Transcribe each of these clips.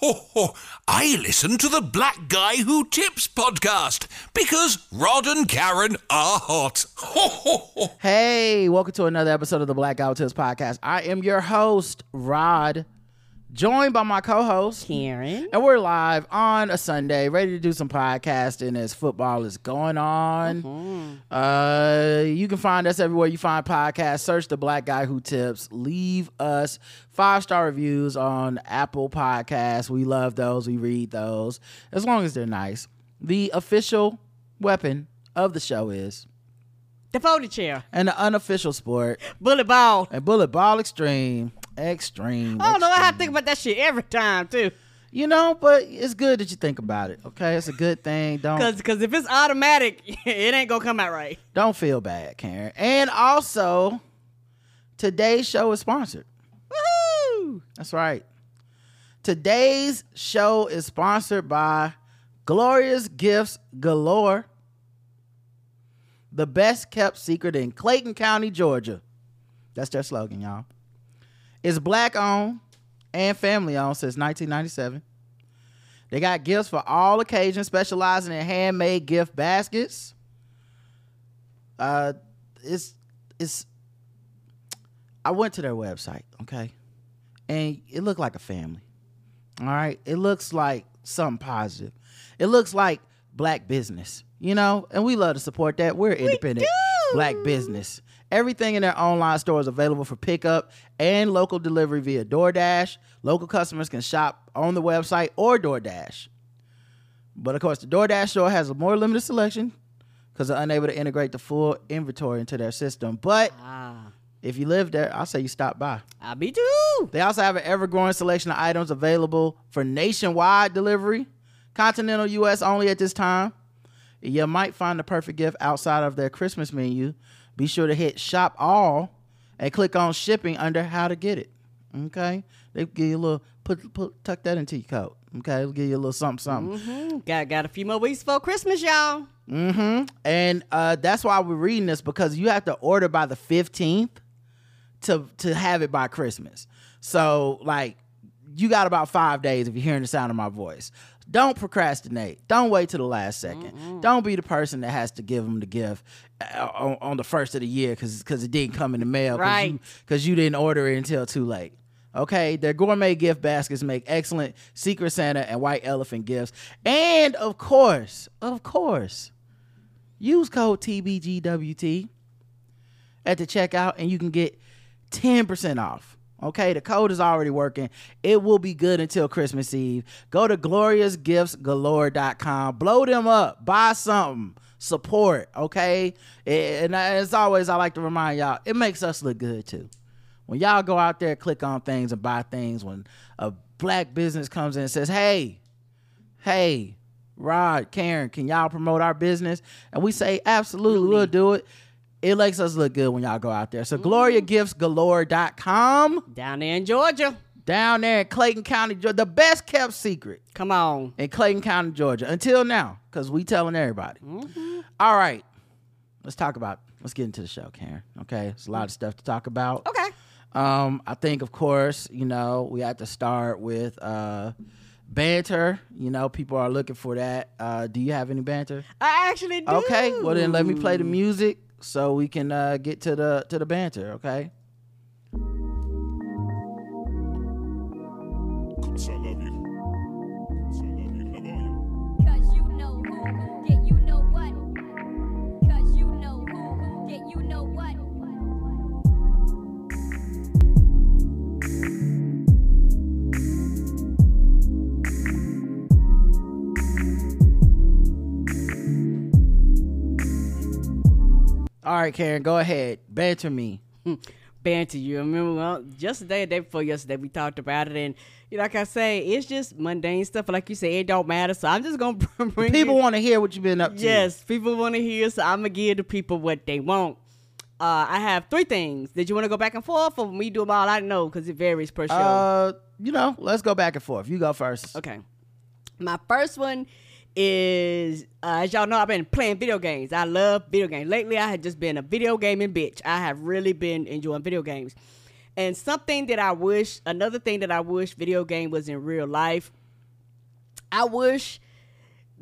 I listen to the Black Guy Who Tips podcast because Rod and Karen are hot. Ho, ho, ho. Hey, welcome to another episode of the Black Guy Who Tips podcast. I am your host, Rod, joined by my co-host Karen. And we're live on a Sunday, ready to do some podcasting as football is going on. Mm-hmm. Uh, you can find us everywhere you find podcasts. Search the Black Guy Who Tips. Leave us five star reviews on Apple Podcasts. We love those. We read those as long as they're nice. The official weapon of the show is, The folding chair. and the unofficial sport, Bullet ball. and bullet ball extreme. Extreme. I don't know. I have to think about that shit every time too. You know, but it's good that you think about it. Okay, it's a good thing. Don't Cause, cause if it's automatic, it ain't gonna come out right. don't feel bad, Karen. And also, today's show is sponsored. Woohoo! That's right. Today's show is sponsored by Gloria's Gifts Galore, the best kept secret in Clayton County, Georgia. That's their slogan, y'all. It's black owned and family owned since 1997. They got gifts for all occasions, specializing in handmade gift baskets. Uh, it's it's. I went to their website, okay, and it looked like a family. All right, it looks like something positive. It looks like black business, you know, and we love to support that. We're independent do. black business. Everything in their online store is available for pickup and local delivery via DoorDash. Local customers can shop on the website or DoorDash. But of course, the DoorDash store has a more limited selection because they're unable to integrate the full inventory into their system. But Ah, if you live there, I'll say you stop by. I'll be too. They also have an ever growing selection of items available for nationwide delivery, continental US only at this time. You might find the perfect gift outside of their Christmas menu. Be sure to hit shop all and click on shipping under how to get it. Okay? They give you a little put put tuck that into your coat. Okay, They'll give you a little something something. Mhm. Got got a few more weeks before Christmas, y'all. Mm-hmm. And uh, that's why we're reading this because you have to order by the fifteenth to to have it by Christmas. So like you got about five days if you're hearing the sound of my voice. Don't procrastinate. Don't wait till the last 2nd Don't be the person that has to give them the gift uh, on, on the first of the year because because it didn't come in the mail Right. because you didn't order it until too late. Okay, their gourmet gift baskets make excellent Secret Santa and White Elephant gifts, and of course, of course, use code TBGWT at the checkout and you can get 10% off. Okay, the code is already working. It will be good until Christmas Eve. Go to gloriasgiftsgalore.com. Blow them up. Buy something. Support, okay? And as always, I like to remind y'all, it makes us look good too. When y'all go out there, click on things and buy things, when a black business comes in and says, hey, hey, Rod, Karen, can y'all promote our business? And we say, absolutely, we'll do it. It makes us look good when y'all go out there. So gloriasgiftsgalore.com Down there in Georgia. down there in Clayton County, Georgia, the best kept secret Come on. in Clayton County, Georgia. Until now, because we telling everybody. All right. Let's talk about let's get into the show, Karen. Okay. It's a lot of stuff to talk about. Okay. Um, I think, of course, you know, we have to start with uh, banter. You know, people are looking for that. Uh, do you have any banter? I actually do. Okay, well then let me play the music so we can uh, get to the to the banter. Okay. All right, Karen, go ahead. Banter me. banter you. I remember well, just the day, the day before yesterday, we talked about it, and you know, like I say, it's just mundane stuff. Like you say, it don't matter. So I'm just gonna bring People want to hear what you've been up to. Yes, people want to hear, so I'm gonna give the people what they want. Uh, I have three things. Did you want to go back and forth, or me do them all? I don't know because it varies per show. Uh, you know, let's go back and forth. You go first. Okay. My first one is, uh, as y'all know, I've been playing video games. I love video games. Lately, I had just been a video gaming bitch. I have really been enjoying video games. And something that I wish, another thing that I wish video game was in real life I wish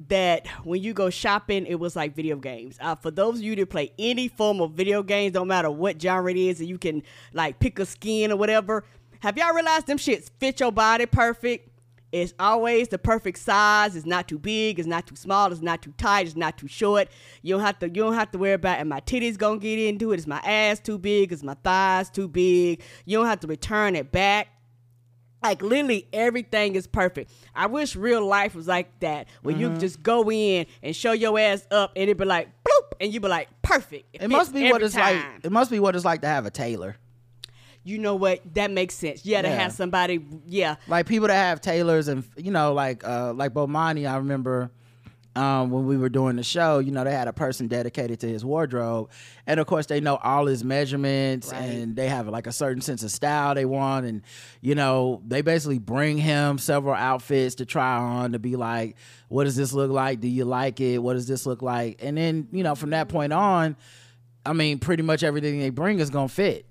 that when you go shopping, it was like video games. Uh, for those of you that play any form of video games, no matter what genre it is, and you can like pick a skin or whatever. Have y'all realized them shits fit your body perfect? It's always the perfect size. It's not too big. It's not too small. It's not too tight. It's not too short. You don't have to. You don't have to worry about. And my titties gonna get into it? Is my ass too big? Is my thighs too big? You don't have to return it back. Like literally everything is perfect. I wish real life was like that, where Mm-hmm. you just go in and show your ass up, and it'd be like bloop, and you'd be like perfect. It must be what it's time. like. It must be what it's like to have a tailor. You know what? That makes sense. Yeah, to Yeah. have somebody. Yeah, like people that have tailors and you know like uh like Bomani I remember um when we were doing the show you know they had a person dedicated to his wardrobe and of course they know all his measurements Right. and they have like a certain sense of style they want and you know they basically bring him several outfits to try on to be like what does this look like do you like it what does this look like and then you know from that point on I mean pretty much everything they bring is gonna fit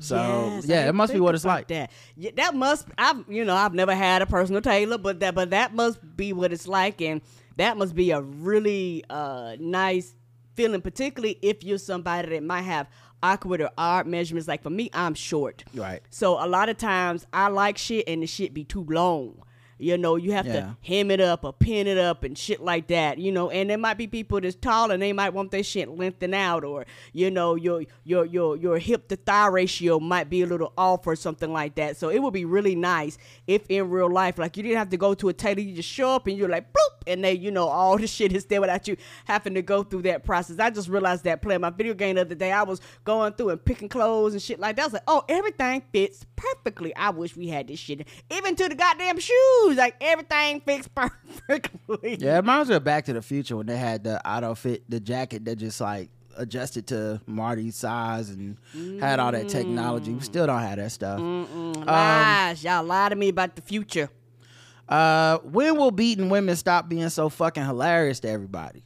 so Yes, yeah it must be what it's like That yeah, that must. I've you know I've never had a personal tailor, but that but that must be what it's like, and that must be a really uh nice feeling, particularly if you're somebody that might have awkward or odd measurements. Like for me, I'm short, Right. So a lot of times I like shit, and the shit be too long. You know, you have Yeah. to hem it up or pin it up and shit like that. You know, and there might be people that's tall and they might want their shit lengthened out, or you know, your your your your hip to thigh ratio might be a little off or something like that. So it would be really nice if in real life, like you didn't have to go to a tailor, you just show up and you're like bloop, and they, you know, all the shit is there without you having to go through that process. I just realized that playing my video game the other day, I was going through and picking clothes and shit like that. I was like, oh, everything fits perfectly. I wish we had this shit, even to the goddamn shoes. Like everything fits perfectly. Yeah, it reminds me of Back to the Future when they had the auto fit, the jacket that just like adjusted to Marty's size and had all that technology. We still don't have that stuff. Um, Lies, y'all lie to me about the future. Uh, when will beating women stop being so fucking hilarious to everybody?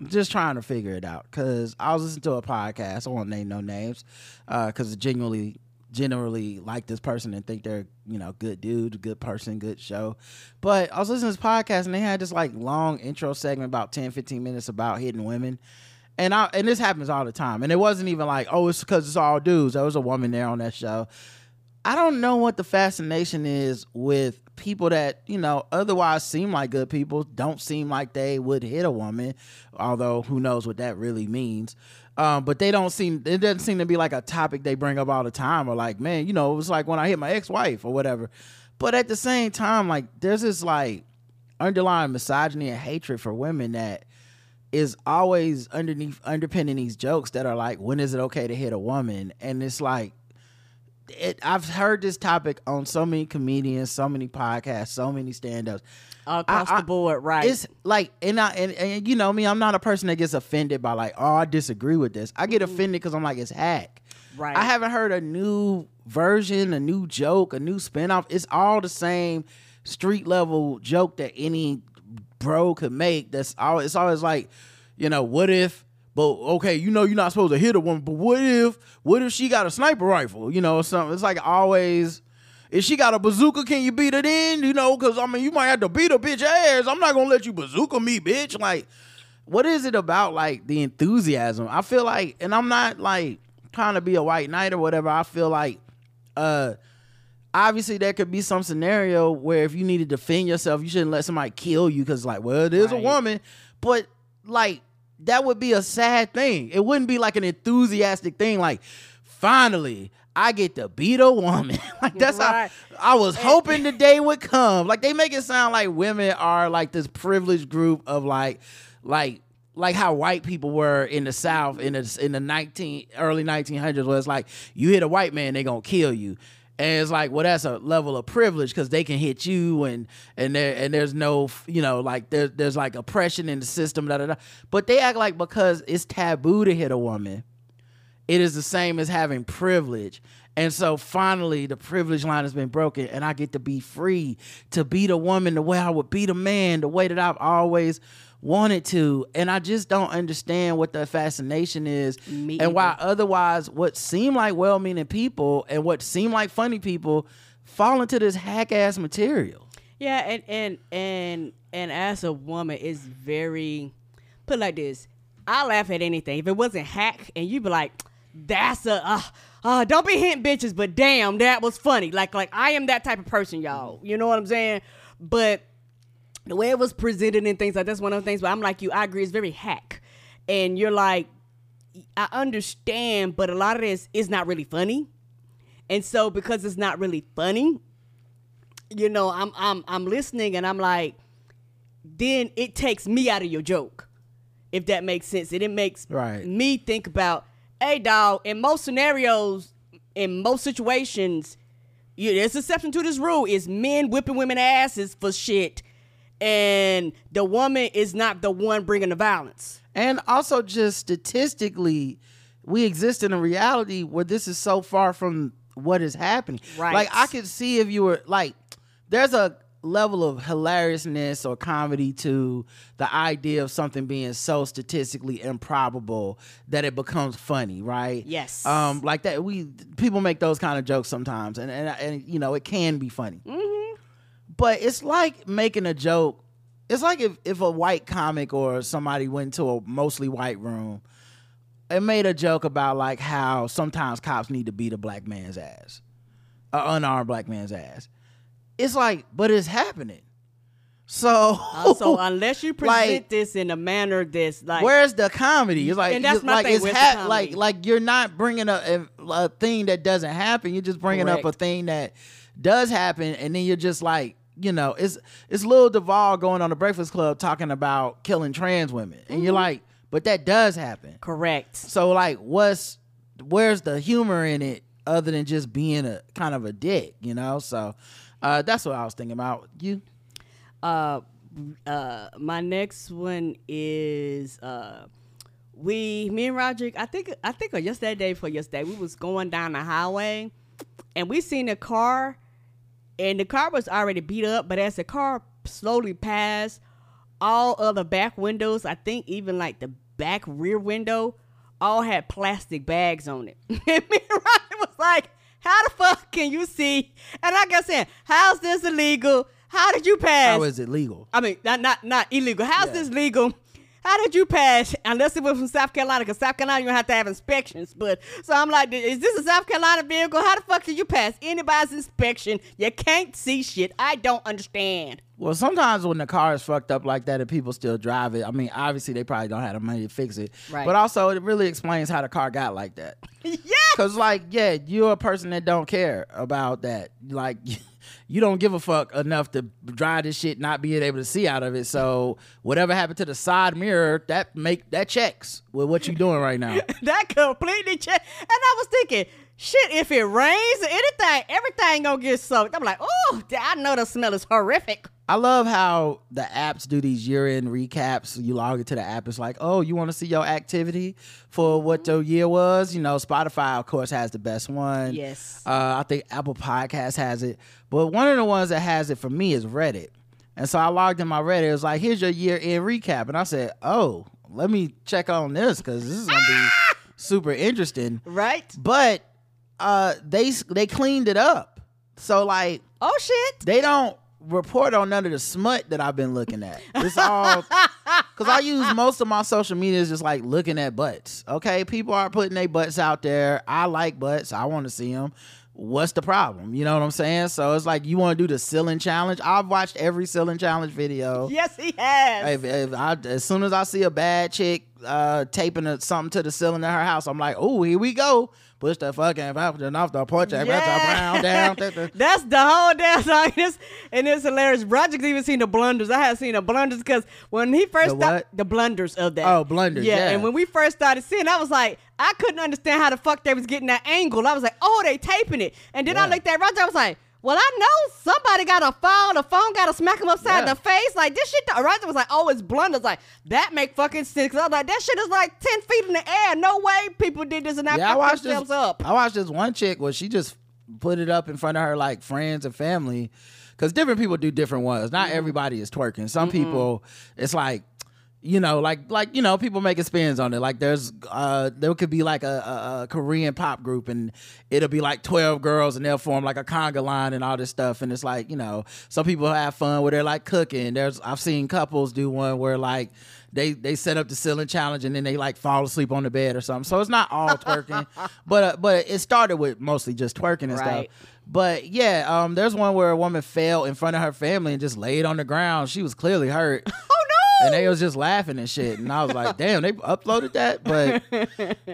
I'm just trying to figure it out because I was listening to a podcast. I won't name no names because I genuinely, generally like this person and think they're you know good dude, good person, good show. But I was listening to this podcast and they had this like long intro segment about 10, 15 minutes about hitting women. And I and this happens all the time. And it wasn't even like, oh, it's because it's all dudes. There was a woman there on that show. I don't know what the fascination is with people that, you know, otherwise seem like good people, don't seem like they would hit a woman, although who knows what that really means. Um, but they don't seem, it doesn't seem to be like a topic they bring up all the time or like, man, you know, it was like when I hit my ex wife or whatever. But at the same time, like, there's this like underlying misogyny and hatred for women that is always underneath underpinning these jokes that are like, when is it okay to hit a woman? And it's like, it, I've heard this topic on so many comedians, so many podcasts, so many stand-ups. All across I- the board, right? It's like, and I and, and you know me, I'm not a person that gets offended by like, oh, I disagree with this. I get mm-hmm. offended because I'm like, it's hack. Right. I haven't heard a new version, a new joke, a new spinoff. It's all the same street level joke that any bro could make. That's all. It's always like, you know, what if? But okay, you know you're not supposed to hit a woman. But what if? What if she got a sniper rifle? You know, or something. It's like always. If she got a bazooka, can you beat it in? You know, because I mean, you might have to beat a bitch ass. I'm not gonna let you bazooka me, bitch. Like, what is it about like the enthusiasm? I feel like, and I'm not like trying to be a white knight or whatever. I feel like, uh, obviously there could be some scenario where if you need to defend yourself, you shouldn't let somebody kill you because like, well, it is a woman, but like that would be a sad thing. It wouldn't be like an enthusiastic thing. Like, finally. I get to beat a woman. like that's Right. how I was hoping the day would come. Like they make it sound like women are like this privileged group of like like like how white people were in the South in the in the nineteen early nineteen hundreds, where it's like you hit a white man, they gonna kill you. And it's like, well, that's a level of privilege because they can hit you, and and there and there's no, you know, like there's there's like oppression in the system, da da da. But they act like because it's taboo to hit a woman, it is the same as having privilege. And so finally, the privilege line has been broken, and I get to be free to beat a woman the way I would beat a man, the way that I've always wanted to. And I just don't understand what the fascination is, Me and why otherwise, what seem like well meaning people and what seem like funny people fall into this hack ass material. Yeah, and and and and as a woman, it's very put like this. I laugh at anything. If it wasn't hack, and you'd be like, "That's a uh, uh, don't be hitting bitches," but damn, that was funny. Like like I am that type of person, y'all. You know what I'm saying? But the way it was presented and things like that's one of the things. But I'm like you. I agree. It's very hack, and you're like, I understand, but a lot of this is not really funny. And so because it's not really funny, you know, I'm I'm I'm listening and I'm like, then it takes me out of your joke. If that makes sense. And it makes Right. me think about, hey dog, in most scenarios, in most situations, you, there's an exception to this rule is men whipping women asses for shit. And the woman is not the one bringing the violence. And also, just statistically, we exist in a reality where this is so far from what is happening. Right. Like, I could see if you were like, there's a level of hilariousness or comedy to the idea of something being so statistically improbable that it becomes funny, right? Yes. Um, like that. We people make those kind of jokes sometimes, and and, and you know it can be funny. But it's like making a joke. It's like if, if a white comic or somebody went to a mostly white room and made a joke about like how sometimes cops need to beat a black man's ass, an unarmed black man's ass. It's like, but it's happening. So, uh, Also, unless you present Like- this in a manner that's like where's the comedy? It's like, And that's my like thing, it's comedy? like like you're not bringing up a, a thing that doesn't happen. You're just bringing up a thing that does happen, and then you're just like, you know, it's it's Lil Duval going on the Breakfast Club talking about killing trans women, and Mm-hmm. you're like, but that does happen. correct. So like, what's where's the humor in it other than just being a kind of a dick, you know? So uh, that's what I was thinking about. You Uh, uh, my next one is uh, we, me and Roderick. I think I think on yesterday day for yesterday, we was going down the highway, and we seen a car, and the car was already beat up. But as the car slowly passed, all other back windows, I think even like the back rear window, all had plastic bags on it. and me and Roderick was like, "How the fuck can you see?" And like I said, how's this illegal? How did you pass? how is it legal? I mean, not not not illegal. How's Yeah. this legal? How did you pass? Unless it was from South Carolina, because South Carolina you don't have to have inspections. But so I'm like, is this a South Carolina vehicle? How the fuck did you pass anybody's inspection? You can't see shit. I don't understand. Well, sometimes when the car is fucked up like that and people still drive it, I mean, obviously they probably don't have the money to fix it. Right. But also, it really explains how the car got like that. yeah. Because, like, yeah, you're a person that don't care about that. Like, you don't give a fuck enough to drive this shit, not being able to see out of it. So, whatever happened to the side mirror, that make that checks with what you're doing right now. that completely changed. And I was thinking, shit, if it rains or anything, everything gonna get soaked. I'm like, oh, I know the smell is horrific. I love how the apps do these year-end recaps. You log into the app, it's like, oh, you want to see your activity for what your year was? You know, Spotify, of course, has the best one. Yes. Uh, I think Apple Podcast has it, but one of the ones that has it for me is Reddit. And so I logged in my Reddit. It was like, here's your year-end recap, and I said, oh, let me check on this because this is gonna be super interesting. Right? But uh, they they cleaned it up, so like Oh shit. they don't report on none of the smut that I've been looking at. It's all because I use most of my social media is just like looking at butts. Okay, people are putting their butts out there. I like butts. I want to see them. What's the problem? You know what I'm saying? So it's like you want to do the ceiling challenge. I've watched every ceiling challenge video. Yes, he has. If, if I, as soon as I see a bad chick uh, taping something to the ceiling in her house, I'm like, oh, here we go. Push the fucking fountain off the porch the brown down. That's the whole damn song. And it's hilarious. Roger's even seen the blunders. I had seen the blunders because when he first The started the blunders of that. Oh, blunders, yeah. And when we first started seeing, I was like, I couldn't understand how the fuck they was getting that angle. I was like, oh, they taping it. And then I looked at Roger. I was like. Well, I know somebody got a phone. The phone got to smack him upside Yeah. the face. Like this shit. Roger was like, "Oh, it's blunders." Like that make fucking sense. 'Cause I was like, "That shit is like ten feet in the air. No way people did this and not Yeah, I watched themselves this. up." I watched this one chick where she just put it up in front of her like friends and family, because different people do different ones. Not Mm-hmm. everybody is twerking. Some people, it's like. You know, like like you know, people making spins on it. Like there's uh there could be like a, a, a Korean pop group and it'll be like twelve girls and they'll form like a conga line and all this stuff. And it's like, you know, some people have fun where they're like cooking. There's I've seen couples do one where like they they set up the ceiling challenge and then they like fall asleep on the bed or something. So it's not all twerking, but uh, but it started with mostly just twerking and Right. stuff. But yeah, um, there's one where a woman fell in front of her family and just laid on the ground. She was clearly hurt. And they was just laughing and shit. And I was like, damn, they uploaded that. But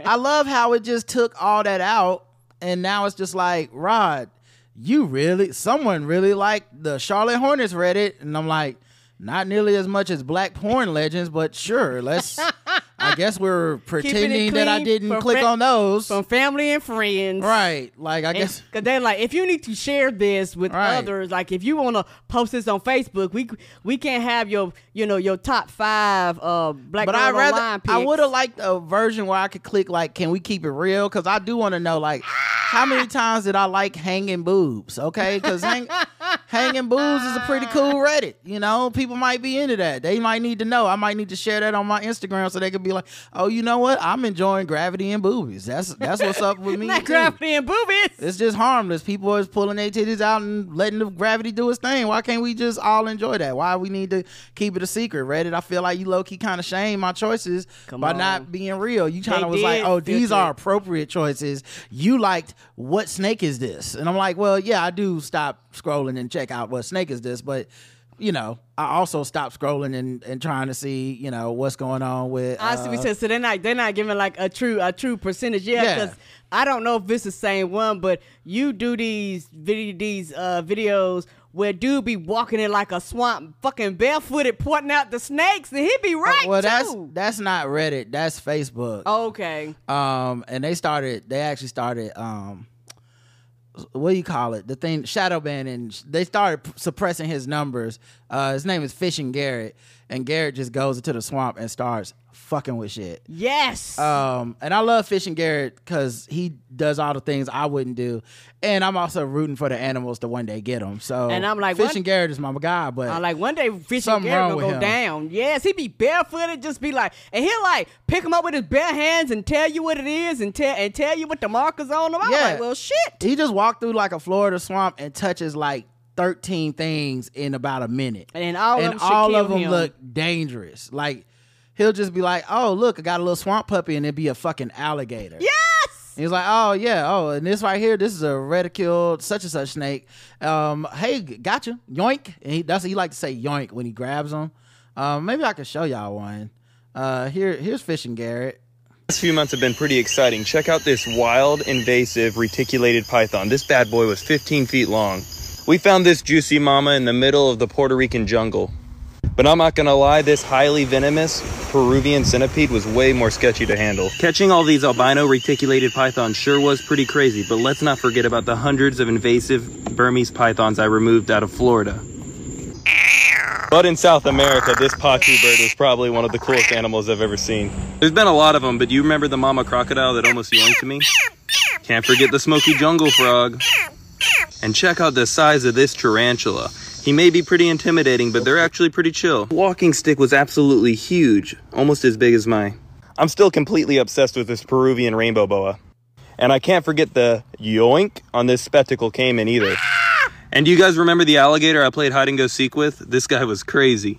I love how it just took all that out, and now it's just like, Rod, you really, someone really liked the Charlotte Hornets Reddit, and I'm like, not nearly as much as Black Porn Legends, but sure, let's. I guess we're pretending that I didn't click on those. From family and friends. right, like I guess. Because they're like, if you need to share this with Right. others, like if you want to post this on Facebook, we we can't have your you know your top five uh black But girl I rather I would have liked a version where I could click like, can we keep it real? Because I do want to know like how many times did I like hanging boobs? Okay, because hang, hanging boobs is a pretty cool Reddit. You know, people might be into that. They might need to know. I might need to share that on my Instagram so they could be like, oh, you know what? I'm enjoying gravity and boobies. That's that's what's up with me. not gravity and boobies. It's just harmless. People are pulling their titties out and letting the gravity do its thing. Why can't we just all enjoy that? Why we need to keep it a secret? Reddit, I feel like you low key kind of shame my choices Come by on. not being real. You kind of was like, oh, these filter are appropriate choices. You liked what snake is this? And I'm like, well, yeah, I do stop scrolling and check out what snake is this, but. You know, I also stopped scrolling and, and trying to see, you know, what's going on with. I see you uh, said. So they're not they're not giving like a true a true percentage. Yeah, Yeah. because I don't know if it's the same one, but you do these video these uh videos where dude be walking in like a swamp, fucking barefooted, pointing out the snakes, and he be right well, that's that's not Reddit. That's Facebook. okay. um and they started they actually started um what do you call it? The thing shadow banning they started suppressing his numbers. Uh his name is fishing garrett and garrett just goes into the swamp and starts fucking with shit Yes. um and i love fishing garrett because he does all the things i wouldn't do and i'm also rooting for the animals to one day get them so And I'm like, fishing one- garrett is my guy but I'm like one day fishing Garrett gonna go him. down. Yes, he be barefooted, just be like, and he'll like pick him up with his bare hands and tell you what it is and tell and tell you what the markers on them. I'm Yeah. like, well, shit. he just walked through like a Florida swamp and touches like 13 things in about a minute. And all of and them all of them him. look dangerous. Like he'll just be like, "Oh, look, I got a little swamp puppy," and it'd be a fucking alligator. Yes. He's like, "Oh yeah, oh, and this right here, this is a ridiculed such and such snake. Um, hey, gotcha, yoink." And he, that's he like to say yoink when he grabs them. Um, maybe I could show y'all one. Uh, here, here's fishing Garrett. last few months have been pretty exciting. Check out this wild, invasive, reticulated python. This bad boy was 15 feet long. We found this juicy mama in the middle of the Puerto Rican jungle. But I'm not gonna lie, this highly venomous Peruvian centipede was way more sketchy to handle. Catching all these albino reticulated pythons sure was pretty crazy, but let's not forget about the hundreds of invasive Burmese pythons I removed out of Florida. But in South America, this potoo bird was probably one of the coolest animals I've ever seen. There's been a lot of them, but you remember the mama crocodile that almost yanked me? Can't forget the smoky jungle frog. And check out the size of this tarantula. He may be pretty intimidating, but they're actually pretty chill. Walking stick was absolutely huge, almost as big as my. I'm still completely obsessed with this Peruvian rainbow boa. And I can't forget the yoink on this spectacle caiman either. And do you guys remember the alligator I played hide and go seek with? This guy was crazy.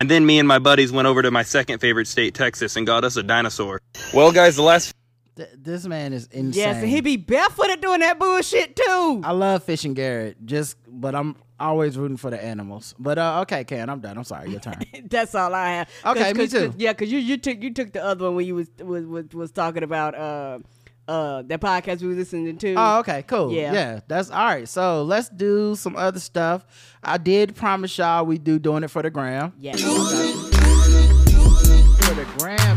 And then me and my buddies went over to my second favorite state, Texas, and got us a dinosaur. Well, guys, the last Th- this man is insane. Yes, and he be barefooted doing that bullshit too. I love fishing Garrett, just but I'm always rooting for the animals. But uh, okay, Ken, I'm done. I'm sorry, your turn. That's all I have. 'Cause- Okay, me 'cause- 'cause- too. yeah, because you you took you took the other one when you was was was, was talking about uh uh that podcast we were listening to. oh, okay, cool. Yeah. Yeah. that's all right. So let's do some other stuff. I did promise y'all we do doing it for the gram. Yeah. For the gram,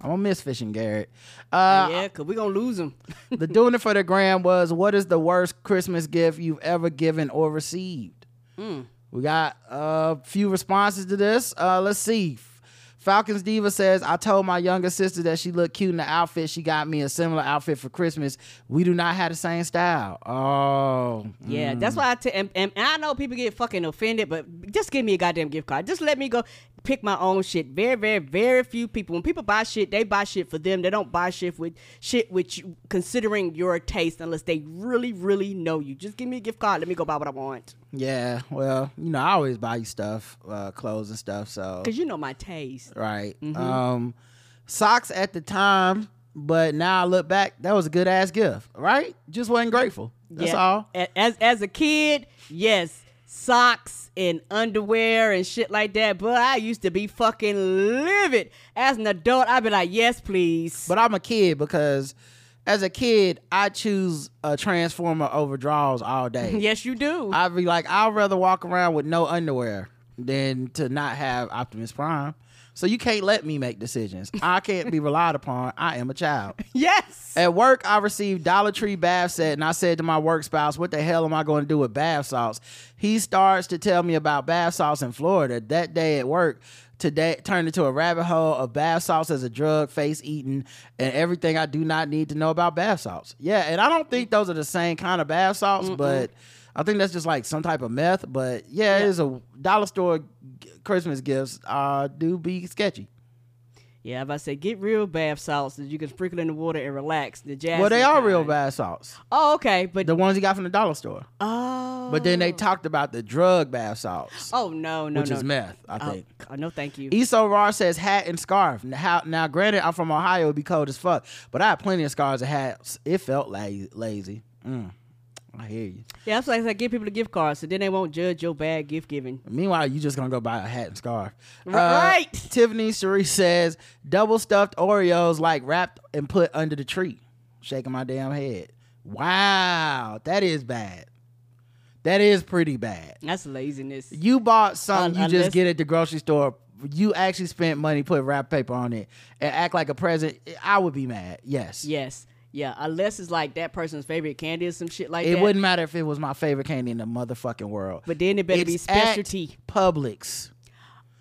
I'm gonna miss fishing, Garrett. Uh, yeah, cause we gonna lose them. the doing it for the gram was what is the worst Christmas gift you've ever given or received? We got a few responses to this. Uh, let's see. Falcons Diva says, I told my younger sister that she looked cute in the outfit. She got me a similar outfit for Christmas. We do not have the same style. Oh. Yeah, that's why I t- and, and I know people get fucking offended, but just give me a goddamn gift card. Just let me go pick my own shit. Very, very, very few people. When people buy shit, they buy shit for them. They don't buy shit with shit with you, considering your taste unless they really, really know you. Just give me a gift card. Let me go buy what I want. Yeah, well, you know, I always buy you stuff, uh, clothes and stuff. So Cause you know my taste. right, um, socks at the time, but now I look back, that was a good ass gift. Right, just wasn't grateful. That's Yeah. all. As as a kid, yes, socks and underwear and shit like that. But I used to be fucking livid. As an adult, I'd be like, yes, please. But I'm a kid because as a kid, I choose a transformer over draws all day. yes, you do. I'd be like, I'd rather walk around with no underwear than to not have Optimus Prime. So you can't let me make decisions. I can't be relied upon. I am a child. yes. At work, I received Dollar Tree bath set, and I said to my work spouse, "What the hell am I going to do with bath salts?" He starts to tell me about bath salts in Florida. That day at work, today turned into a rabbit hole of bath salts as a drug, face eating, and everything I do not need to know about bath salts. Yeah, and I don't think those are the same kind of bath salts, but I think that's just like some type of meth. But yeah, it is a dollar store g- Christmas gifts. Uh, do be sketchy. Yeah, if I say get real bath salts that you can sprinkle in the water and relax. The jazz. Well, they are real bath salts. Oh, okay, but The ones you got from the dollar store. oh, But then they talked about the drug bath salts, oh no, no, no. which no. is meth, I Oh, think. oh, no, thank you. Eso Rar says hat and scarf. Now, now, granted, I'm from Ohio, it'd be cold as fuck, but I had plenty of scarves and hats. It felt la- lazy. Mm, I hear you. yeah, that's like I give people a gift card, so then they won't judge your bad gift giving. Meanwhile, you just gonna go buy a hat and scarf. Uh, Right. Tiffany Cherie says double stuffed Oreos like wrapped and put under the tree. Shaking my damn head. Wow, that is bad. That is pretty bad. That's laziness. You bought something Un- you just get at the grocery store. You actually spent money, put wrap paper on it, and act like a present. I would be mad. Yes. Yes, yeah. Unless it's like that person's favorite candy or some shit like It that. It wouldn't matter if it was my favorite candy in the motherfucking world. But then it better be It's at specialty. Publix.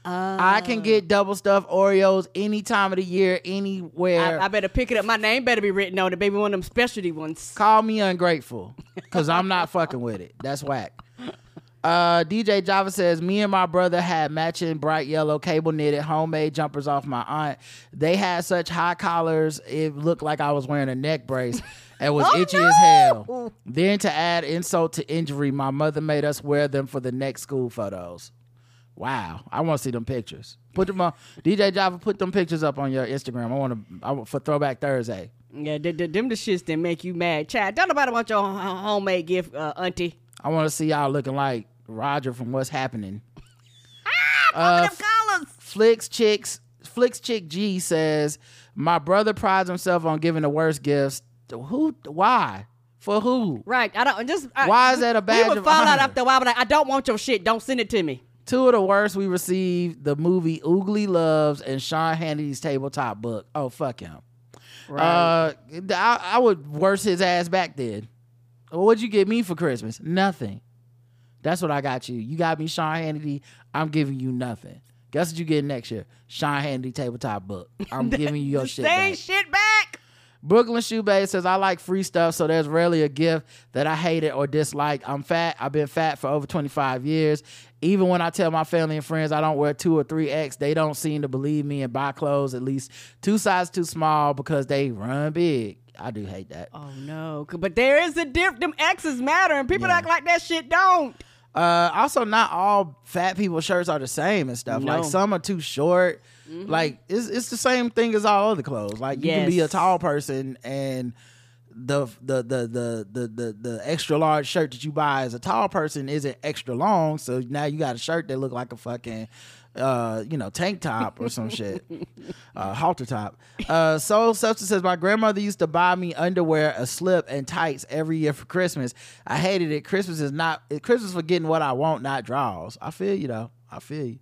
I can oh. get double stuffed Oreos any time of the year, anywhere. I, I better pick it up. My name better be written on it, baby. One of them specialty ones. Call me ungrateful, cause I'm not fucking with it. That's whack. Uh, DJ Java says, Me and my brother had matching bright yellow cable knitted homemade jumpers off my aunt. They had such high collars, it looked like I was wearing a neck brace and was Oh, itchy as hell. Then to add insult to injury, my mother made us wear them for the next school photos. Wow, I want to see them pictures. Put them on DJ Java. Put them pictures up on your Instagram. I want to I, want- for Throwback Thursday. Yeah, th- th- them the shits that make you mad. Chad, don't nobody want your homemade gift, uh, auntie. I want to see y'all looking like Roger from What's Happening. Ah, Uh, collars. Flicks Chicks Flicks Chick G says, "My brother prides himself on giving the worst gifts. Who? Why? For who? Right. I don't just. I, Why is that a badge We would fall out after a while, but like, I don't want your shit. Don't send it to me. Two of the worst we received: the movie Oogly Loves and Sean Hannity's tabletop book. Oh fuck him. Uh, I, I would worse his ass back then. What'd you get me for Christmas? Nothing. That's what I got you. You got me Sean Hannity. I'm giving you nothing. Guess what you get next year? Sean Hannity tabletop book. I'm giving you your shit Same back. shit back. Brooklyn Shoebase says, I like free stuff, so there's rarely a gift that I hated or disliked. I'm fat. I've been fat for over 25 years. Even when I tell my family and friends I don't wear two or three X, they don't seem to believe me and buy clothes at least two sizes too small because they run big. I do hate that. Oh no, but there is a difference. Them X's matter, and people Yeah. act like that shit don't. Uh, also, not all fat people shirts are the same and stuff. Like some are too short. Like it's it's the same thing as all other clothes. Like you can be a tall person and the the the the the the the extra large shirt that you buy as a tall person isn't extra long. So now you got a shirt that look like a fucking uh, you know, tank top or some shit. Uh, halter top. Uh, Soul Substance says my grandmother used to buy me underwear, a slip, and tights every year for Christmas. I hated it. Christmas is not Christmas for getting what I want, not draws. I feel you though. I feel you.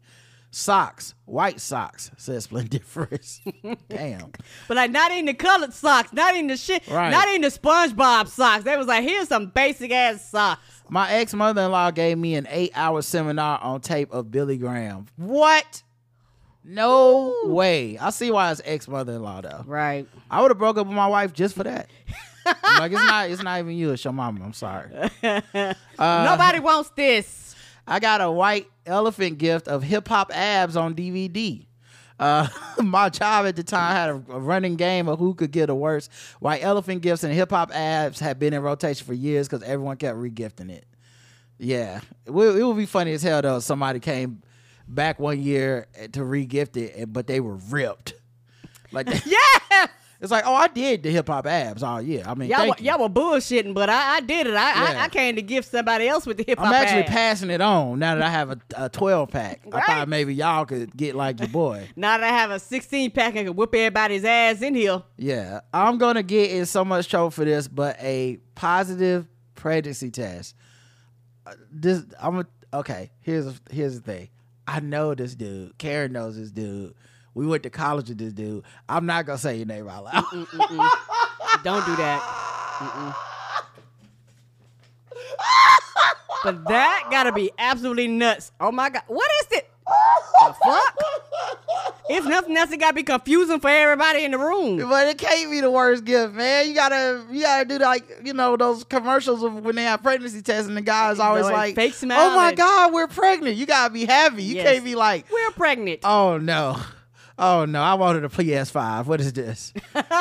Socks, white socks, says Splendiferous. Damn. But like not in the colored socks, not in the shit, Right. not in the SpongeBob socks. They was like, here's some basic ass socks. My ex mother in law gave me an eight hour seminar on tape of Billy Graham. What? No way. I see why it's ex mother in law though. Right. I would have broke up with my wife just for that. Like it's not it's not even you, it's your mama. I'm sorry. Uh, Nobody wants this. I got a white elephant gift of hip hop abs on DVD. Uh, my job at the time had a, a running game of who could get the worst. White elephant gifts and hip hop abs had been in rotation for years because everyone kept regifting it. Yeah, it would, it would be funny as hell though. if Somebody came back one year to regift it, but they were ripped. Like Yeah. It's like, oh, I did the hip hop abs all year. I mean, Y'all, thank were, you. y'all were bullshitting, but I, I did it. I, Yeah. I I came to give somebody else with the hip hop. I'm actually ass. passing it on now that I have a, a 12 pack. Right? I thought maybe y'all could get like your boy. Now that I have a 16 pack, I can whip everybody's ass in here. Yeah, I'm gonna get in so much trouble for this, but a positive pregnancy test. Uh, This I'm a, okay. Here's here's the thing. I know this dude. Karen knows this dude. We went to college with this dude. I'm not gonna say your name out loud. Mm, mm, mm, Don't do that. Mm-mm. but that gotta be absolutely nuts. Oh my god, what is it? The fuck? If nothing else, it gotta be confusing for everybody in the room. but it can't be the worst gift, man. You gotta you gotta do like you know those commercials of when they have pregnancy tests and the guy's always like, like, fake smile "Oh my and- god, we're pregnant." You gotta be happy. You Yes. can't be like, We're pregnant. "Oh no." Oh no, I wanted a PS5. What is this?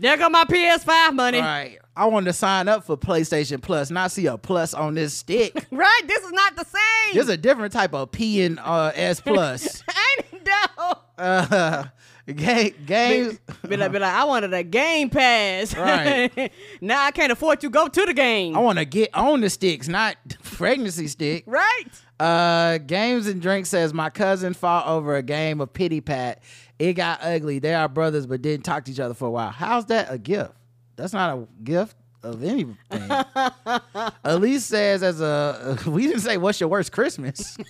There go my PS5 money. All right. I wanted to sign up for PlayStation Plus, not see a plus on this stick. Right? This is not the same. There's a different type of P and uh, S plus. Ain't it though? uh, ga- games. Be like, be like, I wanted a game pass. Right. now I can't afford to go to the game. I want to get on the sticks, not pregnancy stick. right? Uh, games and drinks says my cousin fought over a game of pity pat. It got ugly. They are brothers, but didn't talk to each other for a while. How's that a gift? That's not a gift of anything. Elise says, as a we didn't say what's your worst Christmas.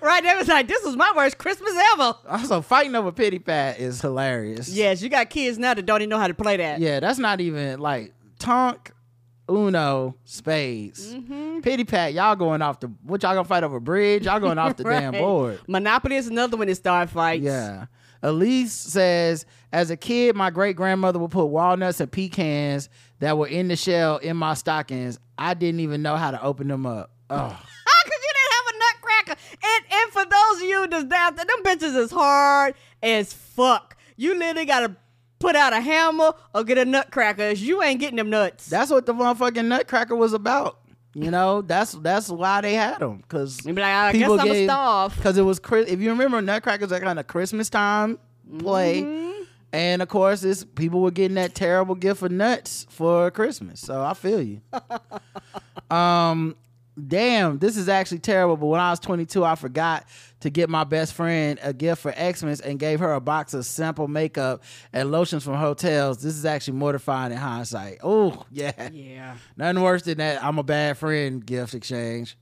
Right? They was like, this was my worst Christmas ever. also, fighting over pity pat is hilarious. Yes, you got kids now that don't even know how to play that. Yeah, that's not even like Tonk, Uno, Spades. Mm-hmm. Pity pat, y'all going off the what y'all gonna fight over bridge? Y'all going off the damn board. Monopoly is another one that start fights. Yeah. Elise says, as a kid, my great grandmother would put walnuts and pecans that were in the shell in my stockings. I didn't even know how to open them up. Oh. How could you didn't have a nutcracker? And and for those of you that's down there, them bitches is hard as fuck. You literally gotta put out a hammer or get a nutcracker. You ain't getting them nuts. That's what the motherfucking nutcracker was about. You know, that's that's why they had them because like, I guess I'ma starve. Because it was Chris. If you remember, nutcrackers are kind of Christmas time play, Mm-hmm. and of course, it's people were getting that terrible gift of nuts for Christmas. So I feel you. um, damn, this is actually terrible. But when I was 22, I forgot to get my best friend a gift for Xmas and gave her a box of sample makeup and lotions from hotels. This is actually mortifying in hindsight. Oh yeah, yeah. nothing worse than that. I'm a bad friend gift exchange.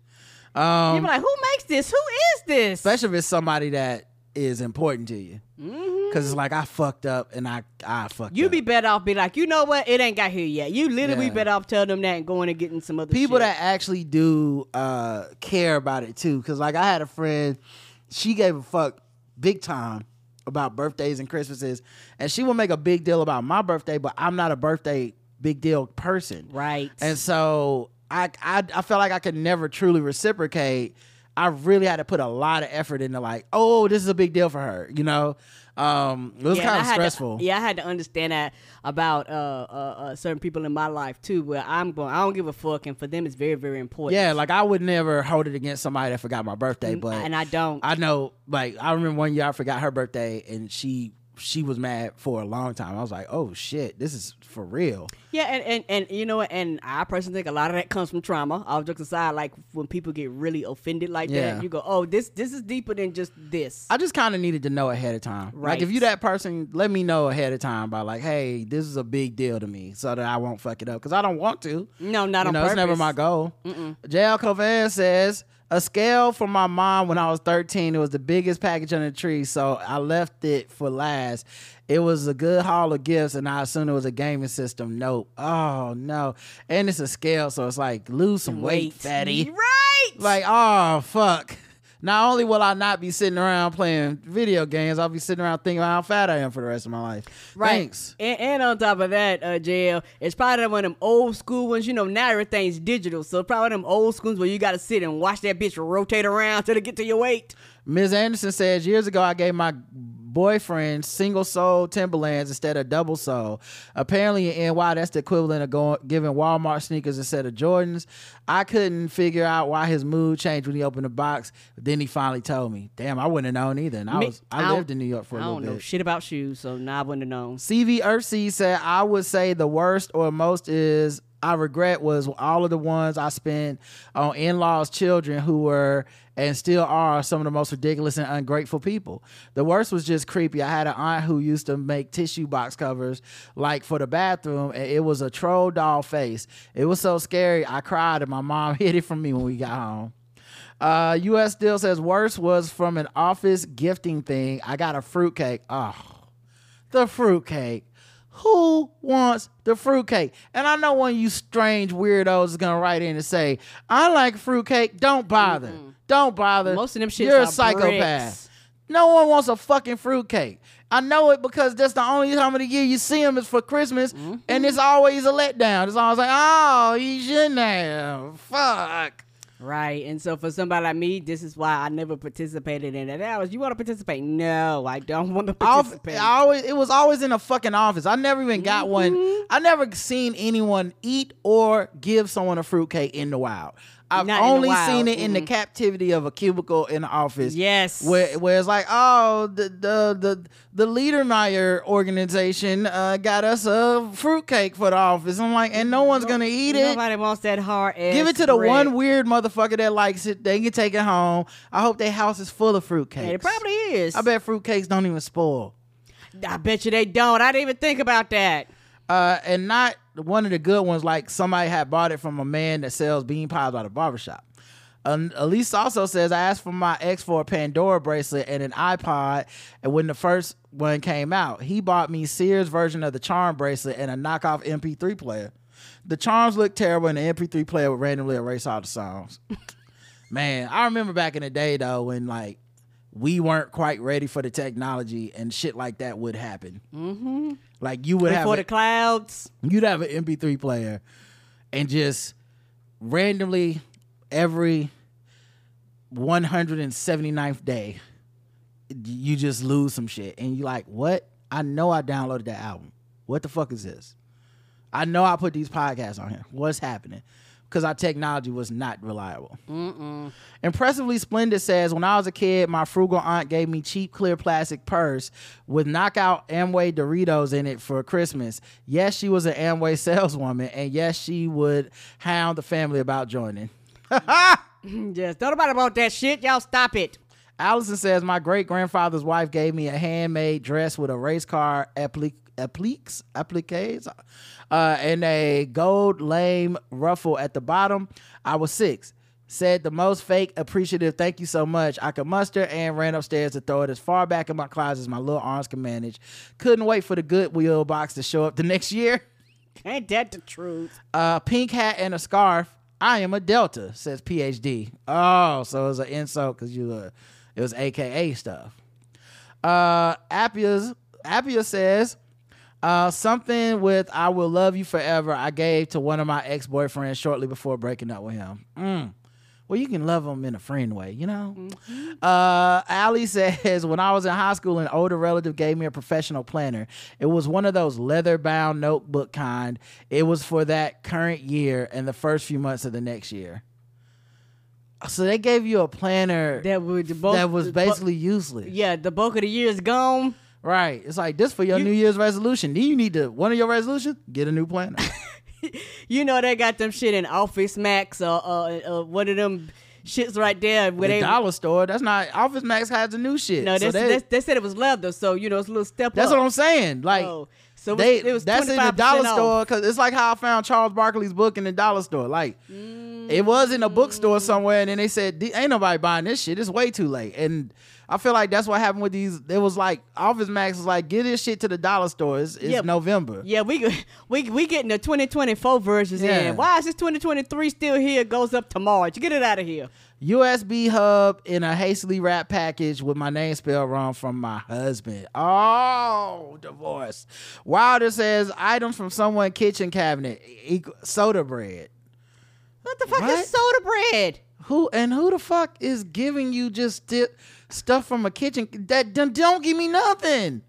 Um, be like, who makes this? Who is this? especially if it's somebody that is important to you. Because it's like I fucked up and I I fucked Mm-hmm. You be better off be like, you know what? It ain't got here yet. You literally Yeah. be better off telling them that and going and getting some other people shit. that actually do uh care about it too. Because like I had a friend, she gave a fuck big time, about birthdays and Christmases, and she will make a big deal about my birthday, but I'm not a birthday big deal person. Right. And so I I I felt like I could never truly reciprocate. I really had to put a lot of effort into like, oh, this is a big deal for her, you know. Um, it was Yeah, kind of had to- stressful. yeah, I had to understand that about uh, uh, uh, certain people in my life too. Where I'm going, I don't give a fuck, and for them, it's very, very important. Yeah, like I would never hold it against somebody that forgot my birthday, but and I don't. I know, like I remember one year I forgot her birthday, and she she was mad for a long time. I was like, oh shit, this is for real. Yeah, and, and, and you know, and I personally think a lot of that comes from trauma. All jokes aside, like when people get really offended like Yeah. that, you go, "Oh, this this is deeper than just this." I just kind of needed to know ahead of time. Like if you that person, let me know ahead of time by like, hey, this is a big deal to me, so that I won't fuck it up because I don't want to. No, not you on know, it's never my goal. JL Covan says a scale from my mom when I was 13. It was the biggest package on the tree, so I left it for last. It was a good haul of gifts, and I assumed it was a gaming system. Nope. Oh no, and it's a scale, so it's like lose some weight, Wait. fatty. Right. Like, oh fuck. Not only will I not be sitting around playing video games, I'll be sitting around thinking about how fat I am for the rest of my life. Right. Thanks. And, and on top of that, uh, JL, it's probably one of them old school ones. You know, now everything's digital. So probably them old schools where you got to sit and watch that bitch rotate around till it get to your weight. Ms. Anderson says years ago I gave my boyfriend single sole Timberlands instead of double sole. Apparently in NY that's the equivalent of going giving Walmart sneakers instead of Jordans. I couldn't figure out why his mood changed when he opened the box. But then he finally told me. Damn, I wouldn't have known either. And I Me- was I, don't- lived in New York for a I little bit. I don't know shit about shoes, so now I wouldn't have known. CV Earthsea said, I would say the worst or most is I regret was all of the ones I spent on in laws' children who were and still are some of the most ridiculous and ungrateful people. The worst was just creepy. I had an aunt who used to make tissue box covers like for the bathroom, and it was a troll doll face. It was so scary. I cried, and my mom hid it from me when we got home. Uh, U.S. still says worst was from an office gifting thing. I got a fruitcake. Oh, the fruitcake. Who wants the fruitcake? And I know one of you strange weirdos is gonna write in and say, "I like fruitcake." Don't bother. Don't bother. Most of them shits You're a psychopath. bricks. No one wants a fucking fruitcake. I know it because that's the only time of the year you see them is for Christmas, Mm-hmm. and it's always a letdown. It's always like, oh, you shouldn't have. Fuck. Right. And so for somebody like me, this is why I never participated in it. Alice, you want to participate? No, I don't want to participate. I always, it was always in a fucking office. I never even got one. Mm-hmm. I never seen anyone eat or give someone a fruitcake in the wild. I've Not only seen it in the captivity of a cubicle in the office. Yes. where, where it's like, oh, the the the the Liedermeyer organization uh, got us a fruitcake for the office. I'm like, and no one's gonna eat it. Nobody wants that hard ass. Give it to the bread. one weird motherfucker that likes it. They can take it home. I hope their house is full of fruitcakes. And it probably is. I bet fruitcakes don't even spoil. I bet you they don't. I didn't even think about that. uh, and not one of the good ones like somebody had bought it from a man that sells bean pies at a barbershop. Um, Elise also says, I asked for my ex for a Pandora bracelet and an iPod, and when the first one came out, he bought me Sears version of the Charm bracelet and a knockoff MP3 player. The Charms looked terrible, and the MP3 player would randomly erase all the songs. Man, I remember back in the day though when like we weren't quite ready for the technology and shit like that would happen. Mm-hmm. Like you would have Before the clouds. you'd have an MP3 player and just randomly every 179th day you just lose some shit. And you're like what? I know i downloaded that album. What the fuck is this? I know i put these podcasts on here. What's happening because our technology was not reliable Impressively Splendid says, when I was a kid, my frugal aunt gave me cheap clear plastic purse with knockout Amway Doritos in it for Christmas. Yes, she was an Amway saleswoman, and yes, she would hound the family about joining. Yes. Don't nobody about that shit. Y'all stop it. Allison says, my great grandfather's wife gave me a handmade dress with a race car applique, appliques, appliques, uh, and a gold lame ruffle at the bottom. I was six. Said the most fake appreciative thank you so much I could muster and ran upstairs to throw it as far back in my closet as my little arms could manage. Couldn't wait for the Goodwill box to show up the next year. Ain't that the truth? Uh, pink hat and a scarf. I am a Delta, says PhD. Oh, so it was an insult because you uh, it was AKA stuff. Uh, Appia's Appia says uh, something with "I will love you forever." I gave to one of my ex boyfriends shortly before breaking up with him. Mm. Well, you can love them in a friend way, you know. Uh, Allie says, when I was in high school, an older relative gave me a professional planner. It was one of those leather bound notebook kind. It was for that current year and the first few months of the next year. So they gave you a planner That would bulk, that was basically useless. yeah, the bulk of the year is gone. Right. It's like this for your You- New Year's resolution. Do you need to one of your resolutions? Get a new planner. You know they got them shit in Office Max or uh, uh, one of them shits right there where the they. dollar store. That's not Office Max has the new shit. no, So they, they- said it was leather, so you know it's a little step up. that's up. what I'm saying. Like Oh, so they it was that's in the dollar off. store because it's like how I found Charles Barkley's book in the dollar store. Like it was in a bookstore somewhere, and then they said ain't nobody buying this shit. It's way too late. And I feel like that's what happened with these. It was like Office Max was like get this shit to the dollar stores. It's, Yeah. November. Yeah, we we we getting the 2024 versions Yeah. in. Why is this 2023 still here? Goes up to March. Get it out of here. USB hub in a hastily wrapped package with my name spelled wrong from my husband. Oh, divorce. Wilder says items from someone kitchen cabinet soda bread. What the fuck What? is soda bread? Who and who the fuck is giving you just sti- stuff from a kitchen that don't, don't give me nothing?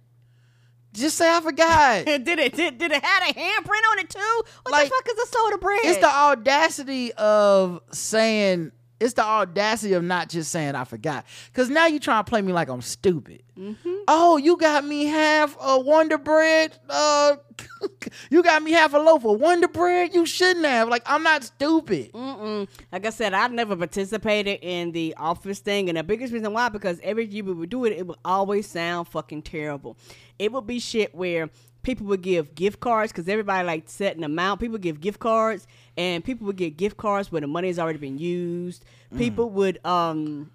Just say I forgot. did it did, did it have a handprint on it too? What Like, the fuck is a soda bread? it's the audacity of saying it's the audacity of not just saying I forgot. Cause now you trying to play me like I'm stupid. Oh, you got me half a Wonder Bread. Uh, you got me half a loaf of Wonder Bread. You shouldn't have. Like I'm not stupid. Mm-mm. Like I said, I never participated in the office thing, and the biggest reason why because every year we would do it, it would always sound fucking terrible. It would be shit where people would give gift cards because everybody like set an amount. People give gift cards, and people would get gift cards where the money has already been used. People would um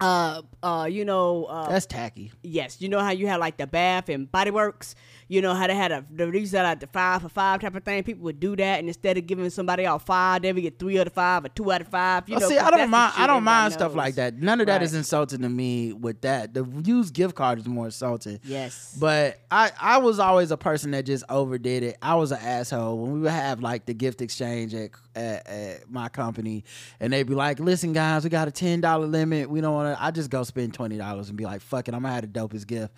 uh uh you know uh That's tacky. Yes, you know how you had like the Bath and Body Works. You know how they had a the are like the five for five type of thing. People would do that, and instead of giving somebody out five, they would get three out of five or two out of five. You Oh, know, see, I don't mind. I don't mind stuff like that. None of that Right. is insulting to me. With that, the used gift card is more insulting. Yes. But I, I was always a person that just overdid it. I was an asshole when we would have like the gift exchange at, at, at my company, and they'd be like, "Listen, guys, we got a ten dollar limit. We don't want to." I just go spend twenty dollars and be like, "Fuck it, I'm gonna have the dopest gift."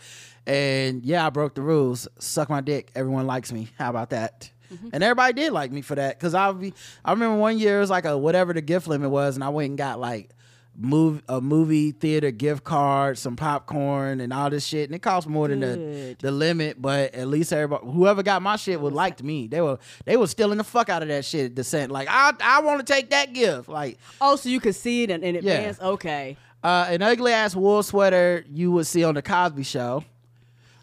And yeah, I broke the rules. Suck my dick. Everyone likes me. How about that? Mm-hmm. And everybody did like me for that because I be. I remember one year it was like a whatever the gift limit was, and I went and got like move a movie theater gift card, some popcorn, and all this shit, and it cost more than the the limit. But at least everybody, whoever got my shit, would liked me. They were they were stealing the fuck out of that shit. Descent, like I I want to take that gift. Like Oh, so you could see it in, in Yeah. advance. Okay. uh, an ugly ass wool sweater you would see on the Cosby Show.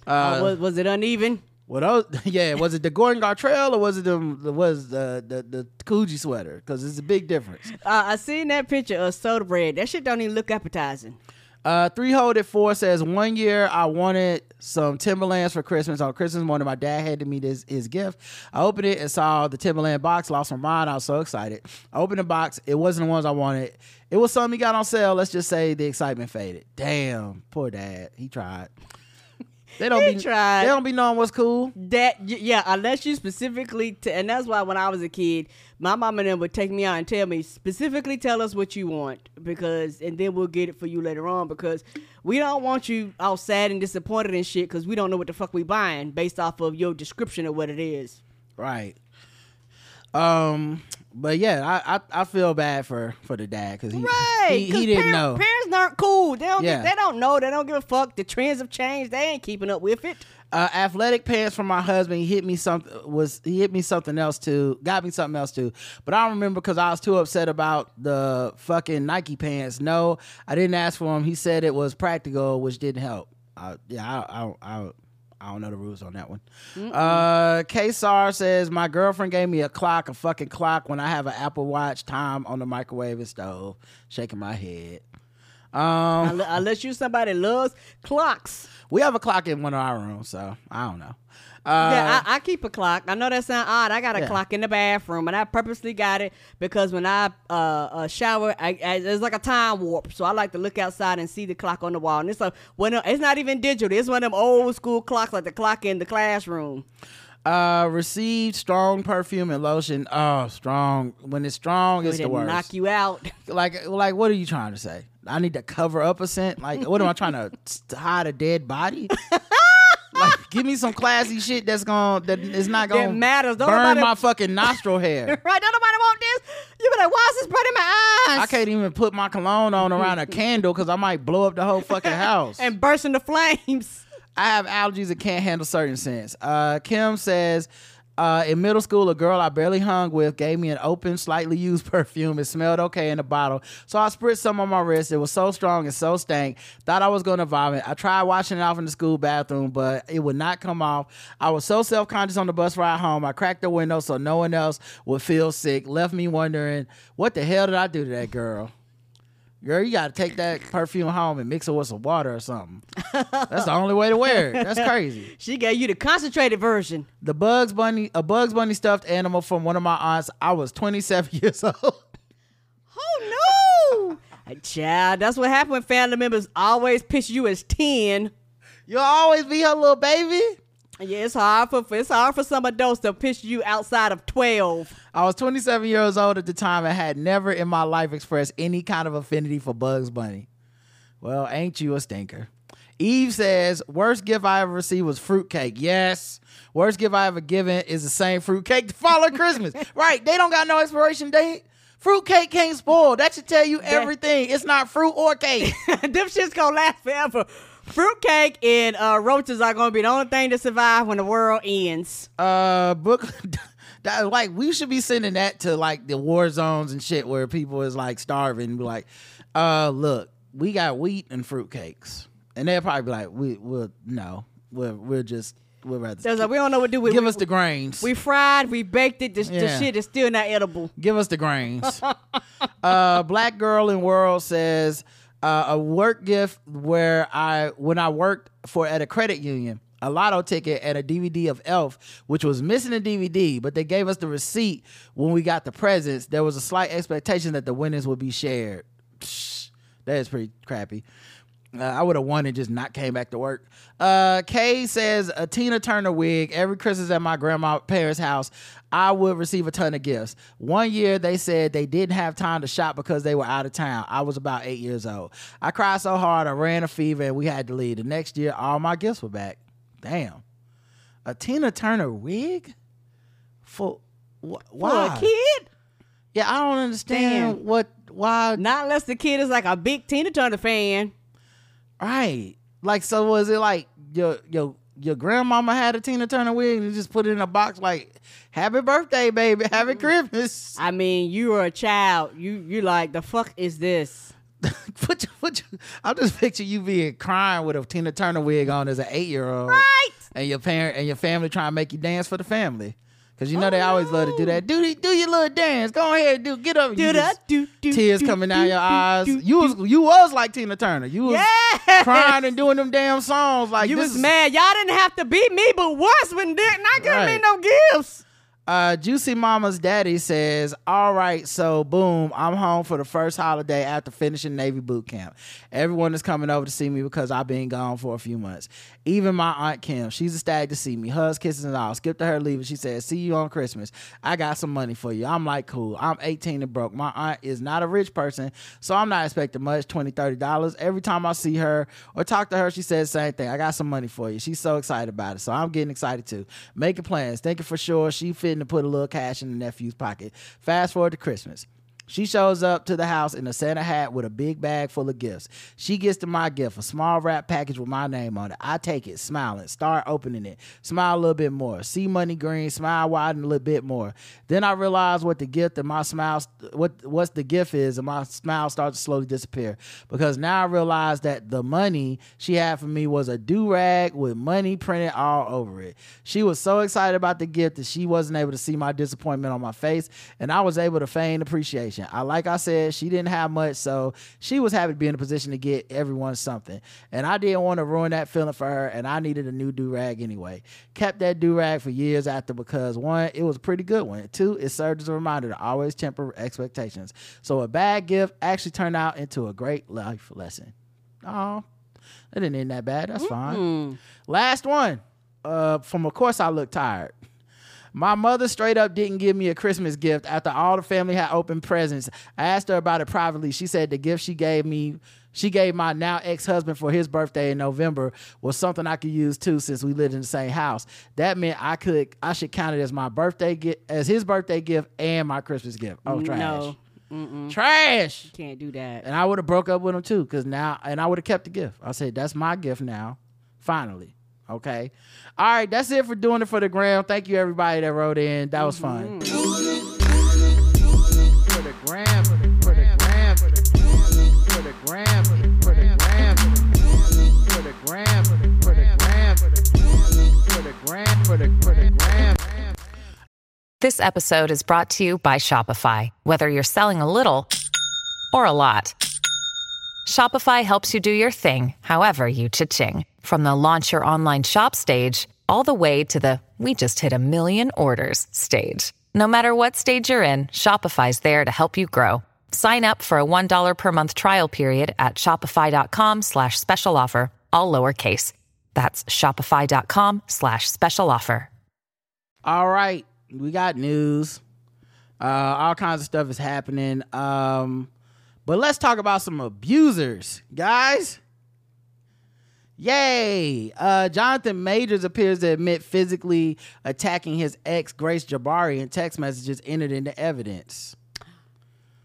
Uh, Oh, was, was it uneven? What else? Yeah, was it the Gordon Gartrell or was it the was the the the Coogi sweater? Because it's a big difference. Uh, I seen that picture of soda bread. That shit don't even look appetizing. Uh, three hold at four says one year I wanted some Timberlands for Christmas. On Christmas morning, my dad handed me this his gift. I opened it and saw the Timberland box. Lost my mind. I was so excited. I opened the box. It wasn't the ones I wanted. It was something he got on sale. Let's just say the excitement faded. Damn, poor dad. He tried. They don't He be tried. They don't be knowing what's cool. That yeah, unless you specifically, t- and that's why when I was a kid, my mom and them would take me out and tell me specifically, tell us what you want because, and then we'll get it for you later on because we don't want you all sad and disappointed and shit because we don't know what the fuck we buying based off of your description of what it is. Right. Um. But yeah, I I, I feel bad for for the dad because he Right? he, he didn't know. Parents aren't cool. They don't. Yeah. They don't know. They don't give a fuck. The trends have changed. They ain't keeping up with it. uh, athletic pants from my husband. He hit me something was he hit me something else too. Got me something else too. But I don't remember because I was too upset about the fucking Nike pants. No, I didn't ask for them. He said it was practical, which didn't help. Uh, yeah, I, I, I, I don't know the rules on that one. Uh, Ksar says my girlfriend gave me a clock, a fucking clock, when I have an Apple Watch time on the microwave and stove. Shaking my head. Um, Unless you somebody loves clocks. We have a clock in one of our rooms, so I don't know. Yeah, I, I keep a clock. I know that sounds odd. I got a Yeah. clock in the bathroom, and I purposely got it because when I uh, uh shower, I, I, it's like a time warp. So I like to look outside and see the clock on the wall. And it's a when it's not even digital. It's one of them old school clocks, like the clock in the classroom. Uh, received strong perfume and lotion. Oh, strong. When it's strong, it's the worst. knock you out. like, like, what are you trying to say? I need to cover up a scent. Like, what am I trying to hide a dead body? like, give me some classy shit that's gonna that is not gonna matters. Don't burn nobody- my fucking nostril hair. right? Don't nobody want this. You be like, why is this burning my eyes? I can't even put my cologne on around a candle because I might blow up the whole fucking house. and burst into flames. I have allergies that can't handle certain scents. Uh, Kim says, uh, in middle school, a girl I barely hung with gave me an open, slightly used perfume. It smelled okay in the bottle, so I spritzed some on my wrist. It was so strong and so stank. Thought I was gonna vomit. I tried washing it off in the school bathroom, but it would not come off. I was so self conscious on the bus ride home. I cracked the window so no one else would feel sick. Left me wondering, what the hell did I do to that girl? Girl, you gotta take that perfume home and mix it with some water or something. That's the only way to wear it. That's crazy. She gave you the concentrated version. The Bugs Bunny, a Bugs Bunny stuffed animal from one of my aunts. I was 27 years old. Oh no! Child, that's what happened when family members always pitch you as ten. You'll always be her little baby. Yeah, it's hard for it's hard for some adults to pitch you outside of twelve. I was 27 years old at the time and had never in my life expressed any kind of affinity for Bugs Bunny. Well, ain't you a stinker? Eve says, worst gift I ever received was fruitcake. Yes. Worst gift I ever given is the same fruitcake to follow Christmas. right. They don't got no expiration date. Fruitcake can't spoil. That should tell you everything. It's not fruit or cake. Them shit's gonna last forever. Fruitcake and uh, roaches are gonna be the only thing to survive when the world ends. uh book that like we should be sending that to like the war zones and shit where people is like starving be like uh look we got wheat and fruitcakes and they'll probably be like we will no we're we're just we're rather There's like, we don't know what to do with give we, us the grains We fried, we baked it. The, the shit is still not edible. give us the grains uh black girl in world says uh, a work gift where i when i worked for at a credit union a lotto ticket and a dvd of elf which was missing a dvd but they gave us the receipt when we got the presents there was a slight expectation that the winnings would be shared. Psh, that is pretty crappy uh, I would have won and just not came back to work. Uh, Kay says a Tina Turner wig every Christmas at my grandma parents' house. I would receive a ton of gifts. One year they said they didn't have time to shop because they were out of town. I was about eight years old. I cried so hard I ran a fever and we had to leave. The next year all my gifts were back. Damn, a Tina Turner wig for wh- why? For a kid? Yeah, I don't understand Damn. what why. Not unless the kid is like a big Tina Turner fan. Right. Like, so was it like your your your grandmama had a Tina Turner wig and you just put it in a box like, "Happy birthday, baby! Happy mm-hmm. Christmas." I mean, you were a child. You you like the fuck is this? put your, put your, I'm just picture you being crying with a Tina Turner wig on as an eight year old, Right. And your parent and your family trying to make you dance for the family. Cause you know Oh, they always love to do that. Do do your little dance. Go ahead, do get up. Do You that. Do do. Tears do, coming do, down your eyes. You was you was like Tina Turner. You was Yeah. crying and doing them damn songs like You was is- mad. Y'all didn't have to beat me, but once when Dick not giving me Right. no gifts. Uh, Juicy Mama's daddy says, All right, so boom, I'm home for the first holiday after finishing Navy boot camp. Everyone is coming over to see me because I've been gone for a few months. Even my Aunt Kim, she's a stag to see me. Hugs, kisses, and all. Skip to her leaving. She says, See you on Christmas. I got some money for you. I'm like, Cool. I'm 18 and broke. My aunt is not a rich person, so I'm not expecting much $20, $30. Every time I see her or talk to her, she says the same thing. I got some money for you. She's so excited about it, so I'm getting excited too. Making plans, thinking for sure she fitting to put a little cash in the nephew's pocket. Fast forward to Christmas. She shows up to the house in a Santa hat with a big bag full of gifts. She gets to my gift, a small wrap package with my name on it. I take it, smiling, start opening it, smile a little bit more, see money green, smile widen a little bit more. Then I realize what the gift and my smile, what what's the gift is, and my smile starts to slowly disappear because now I realize that the money she had for me was a do rag with money printed all over it. She was so excited about the gift that she wasn't able to see my disappointment on my face, and I was able to feign appreciation. Situation. I like I said, she didn't have much, so she was happy to be in a position to get everyone something. And I didn't want to ruin that feeling for her, and I needed a new do rag anyway. Kept that do rag for years after because one, it was a pretty good one. Two, it served as a reminder to always temper expectations. So a bad gift actually turned out into a great life lesson. Oh, that didn't end that bad. That's fine. Last one. Uh, from of course I look tired. My mother straight up didn't give me a Christmas gift after all the family had opened presents. I asked her about it privately. She said the gift she gave me, she gave my now ex husband for his birthday in November was something I could use too since we lived in the same house. That meant I could, I should count it as my birthday gift, as his birthday gift and my Christmas gift. Oh, mm, trash. No, Mm-mm. Trash. can't do that. And I would have broke up with him too, cause now, and I would have kept the gift. I said that's my gift now. Finally, okay. All right, that's it for doing it for the gram. Thank you everybody that wrote in. That was fun. For the gram, for the for the gram, for the for the gram, for the for the gram, for the gram, for the for the gram, for the for the gram, for the for the gram. This episode is brought to you by Shopify. Whether you're selling a little or a lot, Shopify helps you do your thing, however you cha-ching. From the launch your online shop stage, all the way to the we just hit a million orders stage. No matter what stage you're in, Shopify's there to help you grow. Sign up for a $1 per month trial period at shopify.com slash special offer, all lowercase. That's shopify.com slash special offer. All right, we got news. Uh, all kinds of stuff is happening. Um, but let's talk about some abusers, guys. Yay! Uh, Jonathan Majors appears to admit physically attacking his ex Grace Jabbari in text messages entered into evidence.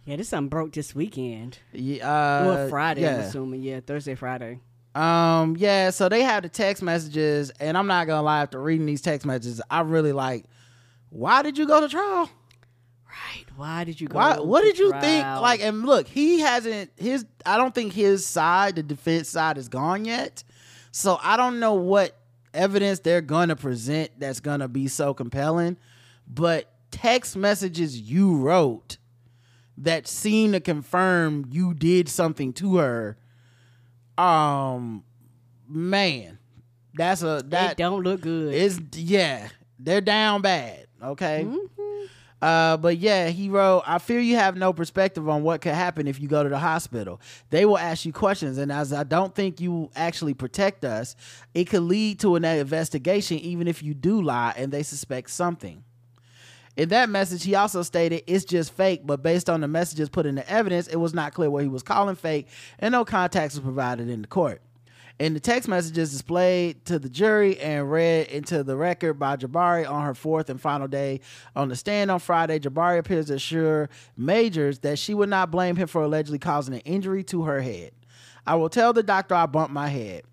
Yeah, this something broke this weekend. Yeah, uh, well, Friday, I'm assuming. Yeah, Thursday, Friday. Um, yeah, so they have the text messages, and I'm not gonna lie, after reading these text messages, I really like. Why did you go to trial? Right. Why did you go? Why? What did you think? Like, and look, he hasn't his. I don't think his side, the defense side, is gone yet. So I don't know what evidence they're gonna present that's gonna be so compelling. But text messages you wrote that seem to confirm you did something to her. Um, man, that's a They that don't look good. it's yeah, they're down bad. Okay. Uh, but yeah, he wrote, I fear you have no perspective on what could happen if you go to the hospital. They will ask you questions, and as I don't think you actually protect us, it could lead to an investigation even if you do lie and they suspect something. In that message, he also stated it's just fake, but based on the messages put in the evidence, it was not clear what he was calling fake, and no context was provided in the court. In the text messages displayed to the jury and read into the record by Jabbari on her fourth and final day on the stand on Friday, Jabbari appears to assure Majors that she would not blame him for allegedly causing an injury to her head. I will tell the doctor I bumped my head.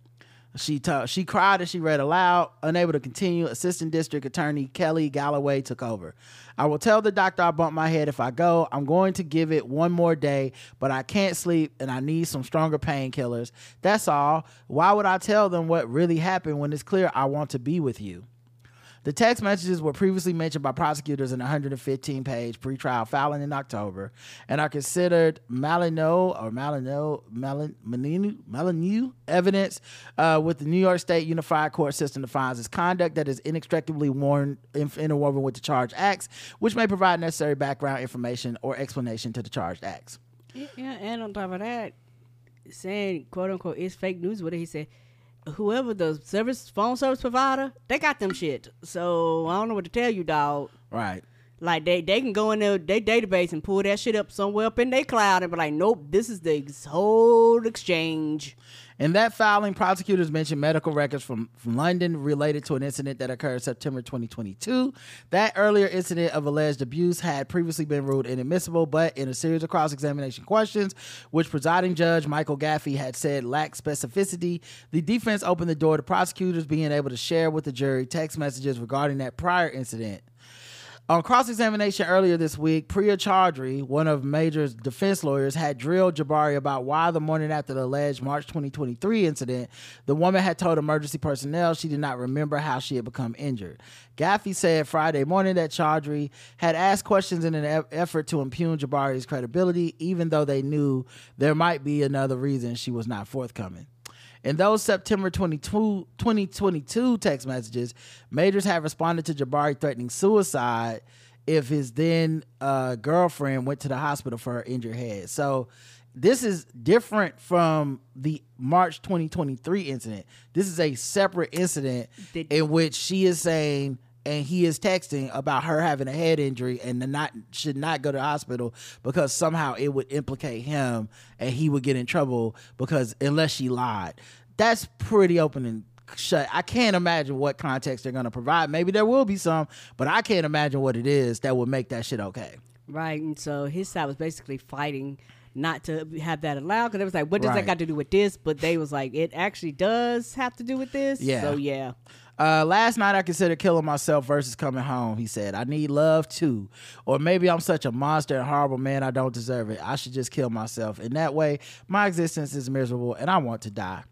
She t- she cried as she read aloud. Unable to continue, Assistant District Attorney Kelly Galloway took over. I will tell the doctor I bumped my head if I go. I'm going to give it one more day, but I can't sleep and I need some stronger painkillers. That's all. Why would I tell them what really happened when it's clear I want to be with you? The text messages were previously mentioned by prosecutors in a 115 page pretrial filing in October and are considered Malino or Malino, Malin, Malinu, Malinu evidence uh, with the New York State Unified Court System defines as conduct that is inextricably worn, interwoven with the charged acts, which may provide necessary background information or explanation to the charged acts. Yeah, and on top of that, saying quote unquote it's fake news. What did he say? Whoever the service phone service provider, they got them shit. So I don't know what to tell you, dog. Right. Like they they can go in their, their database and pull that shit up somewhere up in their cloud and be like, nope, this is the whole exchange. In that filing, prosecutors mentioned medical records from, from London related to an incident that occurred September 2022. That earlier incident of alleged abuse had previously been ruled inadmissible, but in a series of cross examination questions, which presiding judge Michael Gaffey had said lacked specificity, the defense opened the door to prosecutors being able to share with the jury text messages regarding that prior incident. On cross examination earlier this week, Priya Chaudhry, one of Major's defense lawyers, had drilled Jabbari about why the morning after the alleged March 2023 incident, the woman had told emergency personnel she did not remember how she had become injured. Gaffey said Friday morning that Chaudhry had asked questions in an e- effort to impugn Jabbari's credibility, even though they knew there might be another reason she was not forthcoming. In those September 22, 2022 text messages, Majors had responded to Jabbari threatening suicide if his then uh, girlfriend went to the hospital for her injured head. So this is different from the March 2023 incident. This is a separate incident Did- in which she is saying and he is texting about her having a head injury and not should not go to the hospital because somehow it would implicate him and he would get in trouble because unless she lied. That's pretty open and shut. I can't imagine what context they're going to provide. Maybe there will be some, but I can't imagine what it is that would make that shit okay. Right, and so his side was basically fighting not to have that allowed because it was like, what does Right. that got to do with this? But they was like, it actually does have to do with this. Yeah. So yeah, Uh, last night I considered killing myself versus coming home. He said, "I need love too, or maybe I'm such a monster and horrible man I don't deserve it. I should just kill myself. In that way, my existence is miserable and I want to die."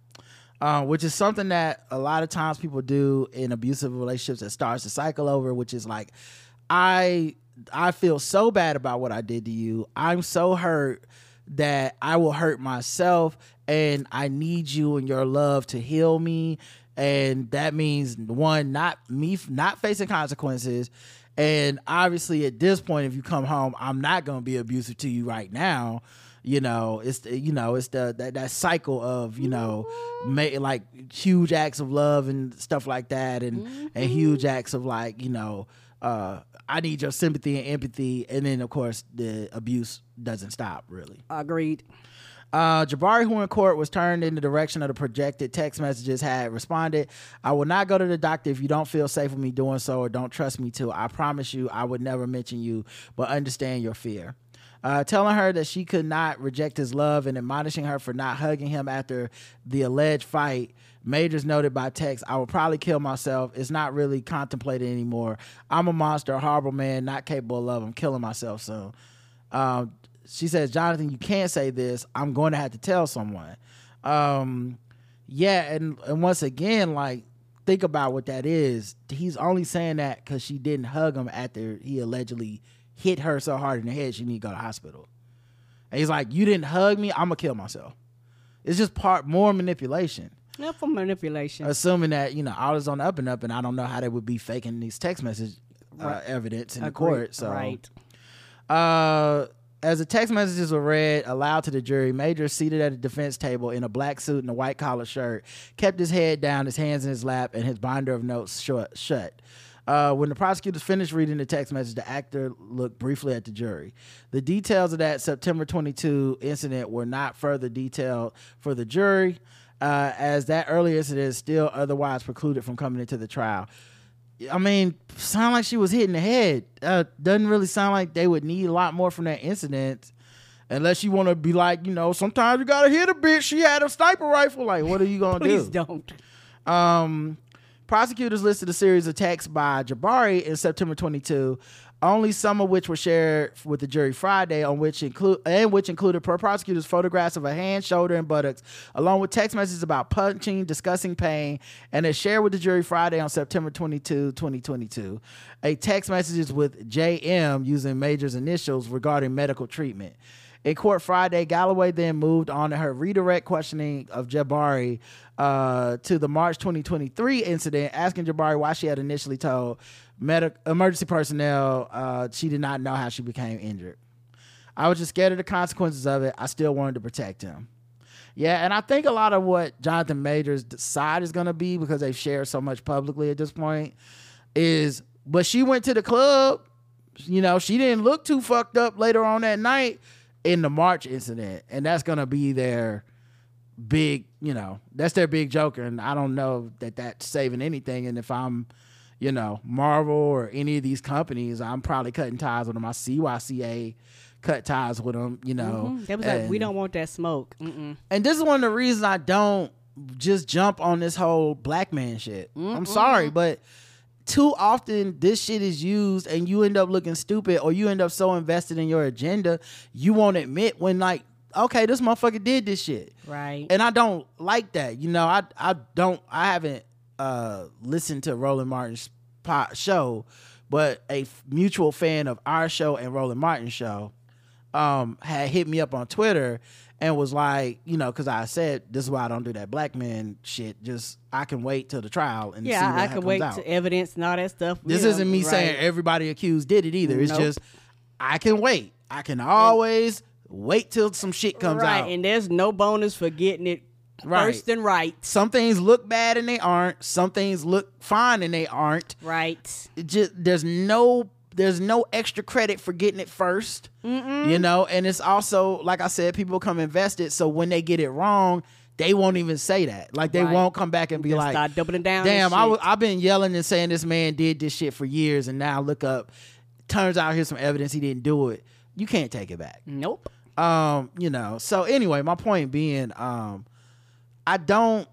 Uh, which is something that a lot of times people do in abusive relationships that starts to cycle over, which is like, I I feel so bad about what I did to you. I'm so hurt that I will hurt myself and I need you and your love to heal me and that means one not me not facing consequences. And obviously at this point if you come home I'm not going to be abusive to you right now. You know it's the, you know it's the that, that cycle of you know ma- like huge acts of love and stuff like that and and huge acts of like you know uh I need your sympathy and empathy. And then of course the abuse doesn't stop really. Agreed. Uh, Jabbari, who in court was turned in the direction of the projected text messages, had responded, I will not go to the doctor if you don't feel safe with me doing so or don't trust me to. I promise you, I would never mention you, but understand your fear. Uh, telling her that she could not reject his love and admonishing her for not hugging him after the alleged fight. Majors noted by text, I will probably kill myself. It's not really contemplated anymore. I'm a monster, a horrible man, not capable of love. I'm killing myself soon. Um, she says, Jonathan, you can't say this. I'm going to have to tell someone. Um, yeah, and and once again, like think about what that is. He's only saying that because she didn't hug him after he allegedly hit her so hard in the head she need to go to hospital. And he's like, you didn't hug me. I'm gonna kill myself. It's just part more manipulation. Not for manipulation. Assuming that you know all is on the up and up, and I don't know how they would be faking these text message uh, Right. evidence in the court. So Right. uh, as the text messages were read aloud to the jury, Major, seated at a defense table in a black suit and a white collar shirt, kept his head down, his hands in his lap, and his binder of notes shut. shut. Uh, when the prosecutors finished reading the text message, the actor looked briefly at the jury. The details of that September 22 incident were not further detailed for the jury, uh, as that earlier incident is still otherwise precluded from coming into the trial. I mean, sound like she was hitting the head. Uh, doesn't really sound like they would need a lot more from that incident, unless you want to be like, you know, sometimes you gotta hit a bitch. She had a sniper rifle. Like, what are you gonna Please do? Please don't. Um, prosecutors listed a series of texts by Jabbari in September 22, only some of which were shared with the jury Friday, on which include and which included per prosecutors photographs of a hand, shoulder, and buttocks, along with text messages about punching, discussing pain, and is shared with the jury Friday on September 22, 2022. A text messages with JM using Major's initials regarding medical treatment. In court Friday, Galloway then moved on to her redirect questioning of Jabbari uh, to the March 2023 incident, asking Jabbari why she had initially told medic- emergency personnel uh, she did not know how she became injured. I was just scared of the consequences of it. I still wanted to protect him. Yeah, and I think a lot of what Jonathan Majors' side is going to be because they've shared so much publicly at this point is, but she went to the club. You know, she didn't look too fucked up later on that night in the March incident, and that's going to be their big, you know, that's their big joker. And I don't know that that's saving anything. And if I'm, you know, Marvel or any of these companies, I'm probably cutting ties with them. I see CYCA cut ties with them, you know. Mhm. They was like, we don't want that smoke. Mm-mm. and this is one of the reasons I don't just jump on this whole black man shit. I'm sorry, but too often this shit is used and you end up looking stupid or you end up so invested in your agenda you won't admit when like okay this motherfucker did this shit Right. and i don't like that you know i i don't i haven't uh listened to roland martin's show but a mutual fan of our show and roland martin's show um had hit me up on twitter and was like you know because i said this is why i don't do that black man shit just i can wait till the trial and see yeah, I can wait out. to evidence and all that stuff. This isn't me right. saying everybody accused did it either. It's Nope. just I can wait. I can always wait till some shit comes right, out. and there's no bonus for getting it Right. first and right. some things look bad and they aren't. Some things look fine and they aren't. Right. It just there's no there's no extra credit for getting it 1st You know, and it's also like I said, people come invested, so when they get it wrong, they won't even say that. Like they Right. won't come back and be Just like, start doubling down. Damn, I w- I've been yelling and saying this man did this shit for years, and now look up. Turns out here's some evidence he didn't do it. You can't take it back. Nope. Um, you know. So anyway, my point being, um, I don't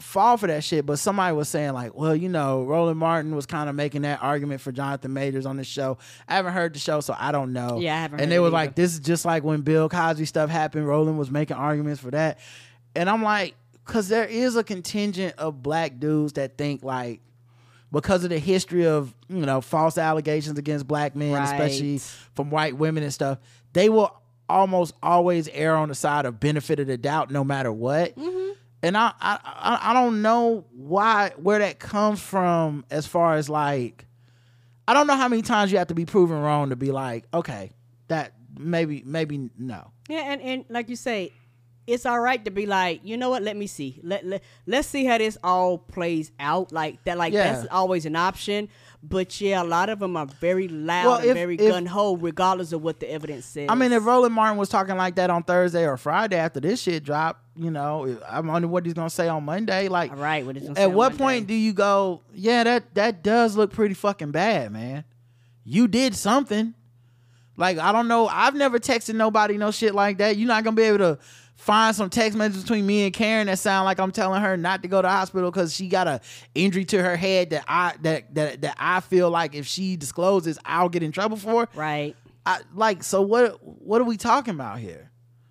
fall for that shit. But somebody was saying like, well, you know, Roland Martin was kind of making that argument for Jonathan Majors on the show. I haven't heard the show, so I don't know. Yeah, I haven't And they were like, this is just like when Bill Cosby stuff happened. Roland was making arguments for that, and I'm like, because there is a contingent of black dudes that think like because of the history of you know false allegations against black men, Right. especially from white women and stuff, they will almost always err on the side of benefit of the doubt, no matter what. Mm-hmm. And I, I, I, don't know why where that comes from as far as like, I don't know how many times you have to be proven wrong to be like, okay, that maybe maybe no. Yeah, and, and like you say, it's all right to be like, you know what? Let me see. Let let let's see how this all plays out. Like that. Like Yeah. that's always an option. But yeah, a lot of them are very loud Well, and very gun ho, regardless of what the evidence says. I mean, if Roland Martin was talking like that on Thursday or Friday after this shit dropped, you know, I'm wondering what he's gonna say on Monday. Like, all right, what is gonna say at what point do you go? Yeah, that that does look pretty fucking bad, man. You did something. Like I don't know. I've never texted nobody no shit like that. You're not gonna be able to find some text messages between me and Karen that sound like I'm telling her not to go to the hospital because she got a injury to her head that I that that that I feel like if she discloses, I'll get in trouble for. Right. I like so what what are we talking about here?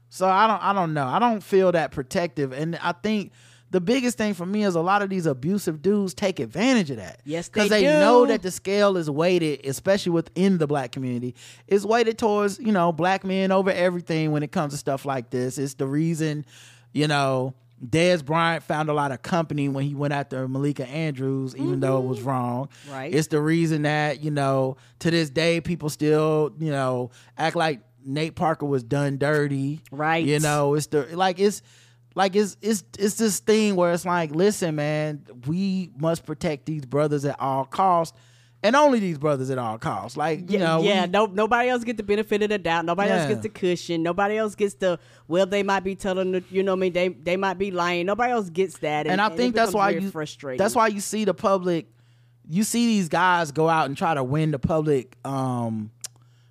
So I don't I don't know. I don't feel that protective and I think the biggest thing for me is a lot of these abusive dudes take advantage of that. Yes, Because they they know that the scale is weighted, especially within the black community, is weighted towards, you know, black men over everything when it comes to stuff like this. It's the reason, you know, Dez Bryant found a lot of company when he went after Malika Andrews, even though it was mm-hmm. wrong. Right. It's the reason that, you know, to this day people still, you know, act like Nate Parker was done dirty. Right. You know, it's the like it's like it's it's it's this thing where it's like, listen, man, we must protect these brothers at all costs. And only these brothers at all costs. Like, you yeah, know, yeah. we- no, nobody else gets the benefit of the doubt. Nobody else gets the cushion. Nobody else gets the well. They might be telling the, you know, what I mean, they they might be lying. Nobody else gets that, and, and I and think that's why you frustrating. that's why you see the public you see these guys go out and try to win the public um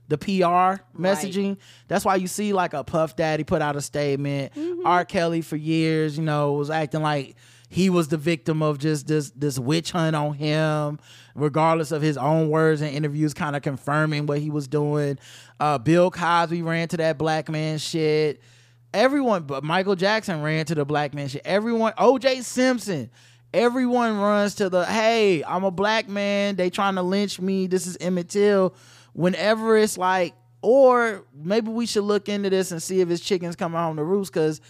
the PR messaging. That's why you see like a Puff Daddy put out a statement. Mm-hmm. R. Kelly for years, you know, was acting like he was the victim of just this this witch hunt on him, regardless of his own words and interviews, kind of confirming what he was doing. Uh, Bill Cosby ran to that black man shit. Everyone, but Michael Jackson ran to the black man shit. Everyone, OJ Simpson, everyone runs to the hey, I'm a black man. They trying to lynch me. This is Emmett Till. Whenever it's like, or maybe we should look into this and see if his chickens coming home to roost. Because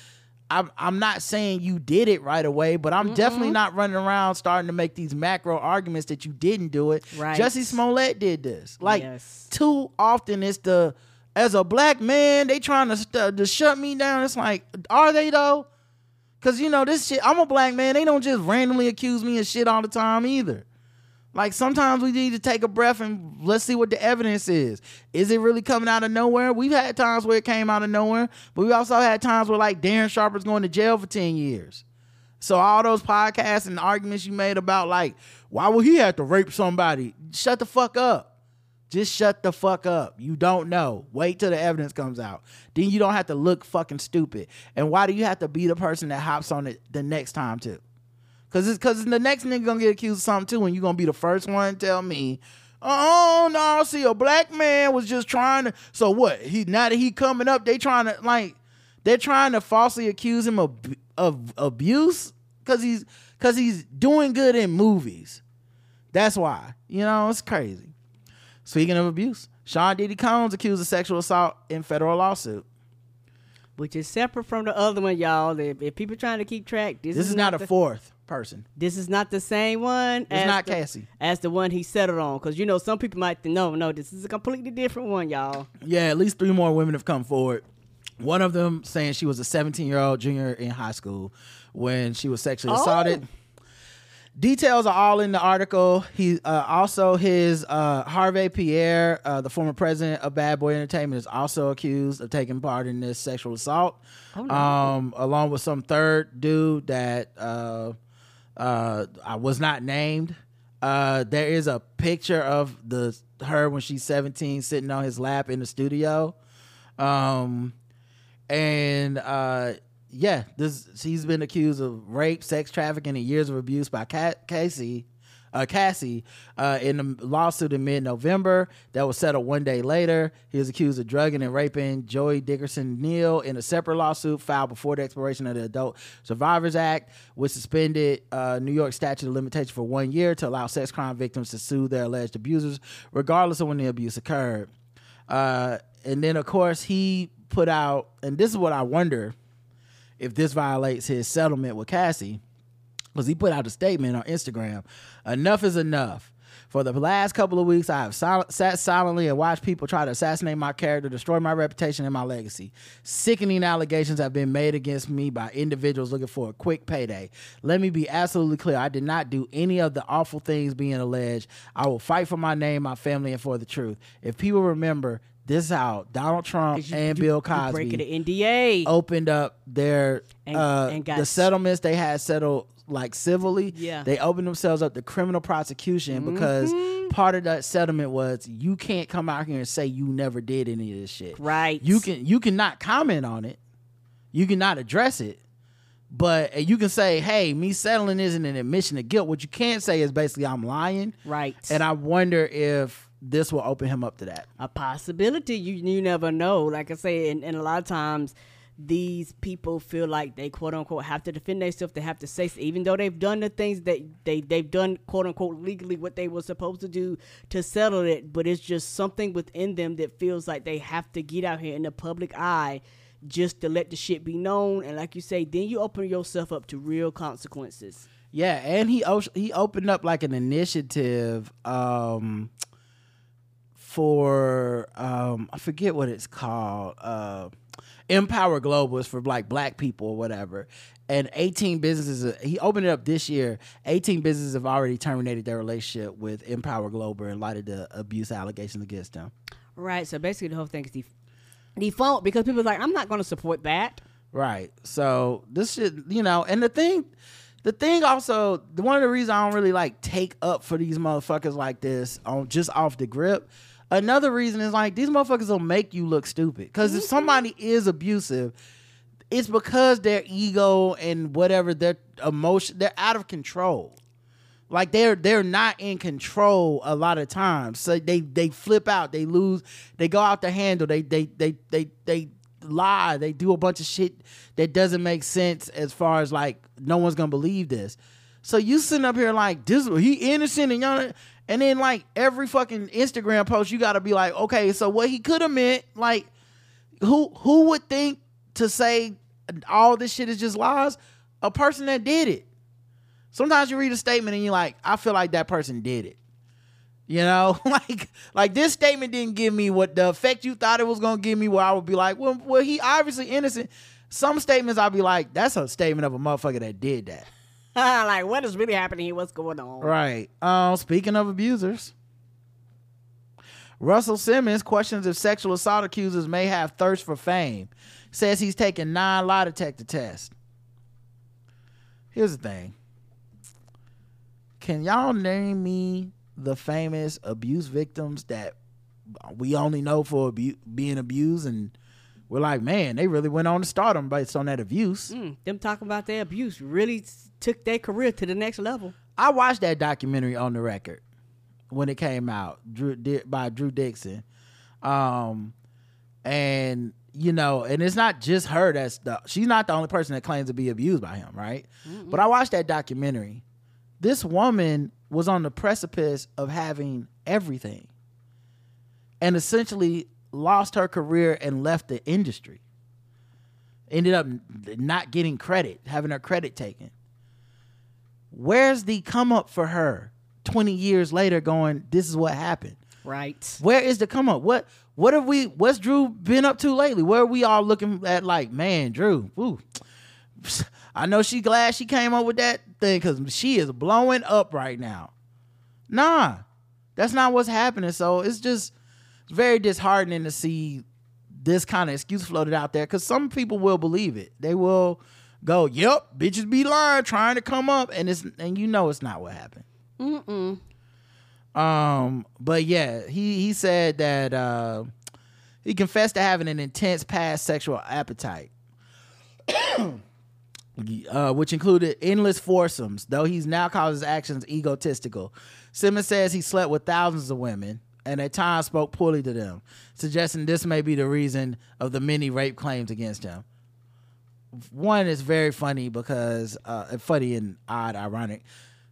I'm I'm not saying you did it right away, but I'm definitely not running around starting to make these macro arguments that you didn't do it. Right. Jussie Smollett did this. Like Yes. too often it's the as a black man they trying to st- to shut me down. It's like are they though? Cause you know this shit. I'm a black man. They don't just randomly accuse me of shit all the time either. Like sometimes we need to take a breath and let's see what the evidence is. Is it really coming out of nowhere? We've had times where it came out of nowhere, but we also had times where like Darren Sharper's going to jail for 10 years. So all those podcasts and arguments you made about like, why would he have to rape somebody? Shut the fuck up. Just shut the fuck up. You don't know. Wait till the evidence comes out. Then you don't have to look fucking stupid. And why do you have to be the person that hops on it the next time too? Cause it's cause the next nigga gonna get accused of something too, and you gonna be the first one to tell me, oh no, see a black man was just trying to. So what? He now that he coming up, they trying to like, they're trying to falsely accuse him of of abuse because he's because he's doing good in movies. That's why. You know, it's crazy. Speaking of abuse, Sean Diddy Combs accused of sexual assault in federal lawsuit. Which is separate from the other one, y'all. If, if people trying to keep track, this, This is not a the, fourth person. This is not the same one. It's as not the- Cassie. as the one he settled on. Because you know some people might think, no, no, this is a completely different one, y'all. Yeah, at least three more women have come forward. One of them saying she was a 17 year old junior in high school when she was sexually Oh. assaulted. Details are all in the article. He uh, also his uh, Harvey Pierre, uh, the former president of Bad Boy Entertainment, is also accused of taking part in this sexual assault, um, along with some third dude that uh, I was not named. Uh, there is a picture of the her when she's 17 sitting on his lap in the studio. Um, and uh, yeah, this she's been accused of rape, sex trafficking, and years of abuse by Ca- Casey. Uh, Cassie, uh, in the lawsuit in mid-November that was settled one day later, he was accused of drugging and raping Joi Dickerson Neal in a separate lawsuit filed before the expiration of the Adult Survivors Act, which suspended uh, New York statute of limitation for one year to allow sex crime victims to sue their alleged abusers, regardless of when the abuse occurred. Uh, and then, of course, he put out, and this is what I wonder if this violates his settlement with Cassie, because he put out a statement on Instagram enough is enough. For the last couple of weeks, I have sil- sat silently and watched people try to assassinate my character, destroy my reputation and my legacy. Sickening allegations have been made against me by individuals looking for a quick payday. Let me be absolutely clear I did not do any of the awful things being alleged. I will fight for my name, my family, and for the truth. If people remember, this is how Donald Trump you- and you- Bill Cosby breaking the NDA. opened up their And- uh and got the settlements they had settled like civilly Yeah. they opened themselves up to criminal prosecution because Mm-hmm. part of that settlement was you can't come out here and say you never did any of this shit Right. you can you cannot comment on it you cannot address it but you can say hey me settling isn't an admission of guilt what you can't say is basically i'm lying Right. and i wonder if this will open him up to that a possibility. You you never know. Like I say, and, and a lot of times these people feel like they quote unquote have to defend themselves. They have to say, even though they've done the things that they they've done quote unquote legally what they were supposed to do to settle it, but it's just something within them that feels like they have to get out here in the public eye just to let the shit be known. And like you say, then you open yourself up to real consequences. Yeah, and he he opened up like an initiative um for um I forget what it's called. Uh Empower Global is for like black people or whatever. And 18 businesses he opened it up this year. 18 businesses have already terminated their relationship with Empower Global in light of the abuse allegations against them. Right. So basically, the whole thing is def- default because people are like, I'm not going to support that. Right. So this shit, you know, and the thing, the thing also, the one of the reasons I don't really like take up for these motherfuckers like this on just off the grip. Another reason is like these motherfuckers will make you look stupid. Because if mm-hmm. somebody is abusive, it's because their ego and whatever their emotion, they're out of control. Like they're they're not in control a lot of times. So they they flip out, they lose, they go out the handle, they they they they they lie, they do a bunch of shit that doesn't make sense as far as like no one's gonna believe this. So you sitting up here like this he innocent and y'all and then like every fucking Instagram post you gotta be like, okay, so what he could have meant, like who who would think to say all this shit is just lies? A person that did it. Sometimes you read a statement and you're like, I feel like that person did it. You know, like like this statement didn't give me what the effect you thought it was gonna give me. Where I would be like, well, well, he obviously innocent. Some statements I'd be like, that's a statement of a motherfucker that did that. like, what is really happening here? What's going on? Right. Um, speaking of abusers, Russell Simmons questions if sexual assault accusers may have thirst for fame. Says he's taking nine lie detector tests. Here's the thing. Can y'all name me the famous abuse victims that we only know for abu- being abused and we're like, man, they really went on to stardom based on that abuse. Mm, them talking about their abuse really took their career to the next level. I watched that documentary on the record when it came out Drew, by Drew Dixon. Um, and you know, and it's not just her that's the she's not the only person that claims to be abused by him, right? But I watched that documentary. This woman was on the precipice of having everything and essentially lost her career and left the industry. Ended up not getting credit, having her credit taken. Where's the come up for her 20 years later going, this is what happened? Right. Where is the come up? What what have we what's Drew been up to lately? Where are we all looking at like, man, Drew, woo. I know she glad she came up with that thing because she is blowing up right now. Nah, that's not what's happening. So it's just very disheartening to see this kind of excuse floated out there because some people will believe it. They will go, "Yep, bitches be lying, trying to come up," and it's and you know it's not what happened. Mm-mm. Um, but yeah, he he said that uh, he confessed to having an intense past sexual appetite. Uh, which included endless foursomes, though he's now called his actions egotistical. Simmons says he slept with thousands of women and at times spoke poorly to them, suggesting this may be the reason of the many rape claims against him. One is very funny because, uh, funny and odd, ironic,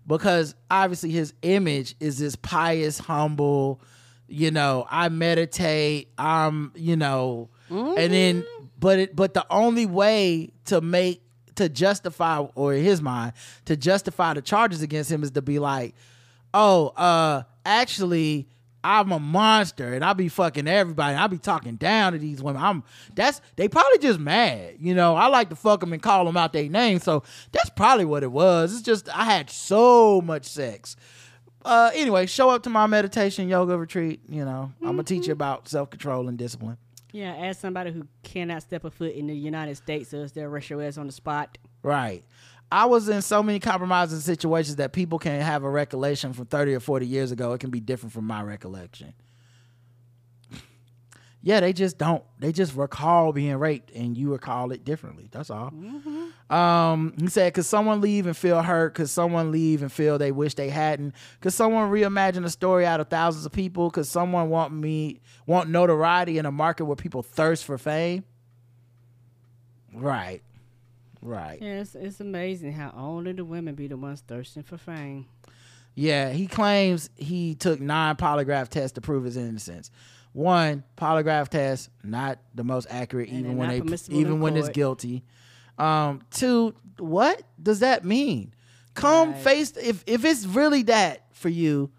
because obviously his image is this pious, humble, you know, I meditate, I'm, you know, and then, but it, but the only way to make to justify or in his mind to justify the charges against him is to be like oh uh actually i'm a monster and i be fucking everybody. I be talking down to these women. I'm that's they probably just mad you know? I like to fuck them and call them out their name. So that's probably what it was. It's just i had so much sex. Uh anyway show up to my meditation yoga retreat you know? I'm gonna teach you about self-control and discipline. Yeah, as somebody who cannot step a foot in the United States, so is there rush your ass on the spot? Right. I was in so many compromising situations that people can have a recollection from 30 or 40 years ago. It can be different from my recollection. Yeah, they just don't. They just recall being raped and you recall it differently. That's all. Um, he said, could someone leave and feel hurt? Could someone leave and feel they wish they hadn't? Could someone reimagine a story out of thousands of people? Could someone want me want notoriety in a market where people thirst for fame? Right. Right. Yeah, it's, it's amazing how only the women be the ones thirsting for fame. Yeah, he claims he took nine polygraph tests to prove his innocence. One polygraph test not the most accurate, And even when they even when it's guilty. Um, two, what does that mean? Come Right. face if if it's really that for you,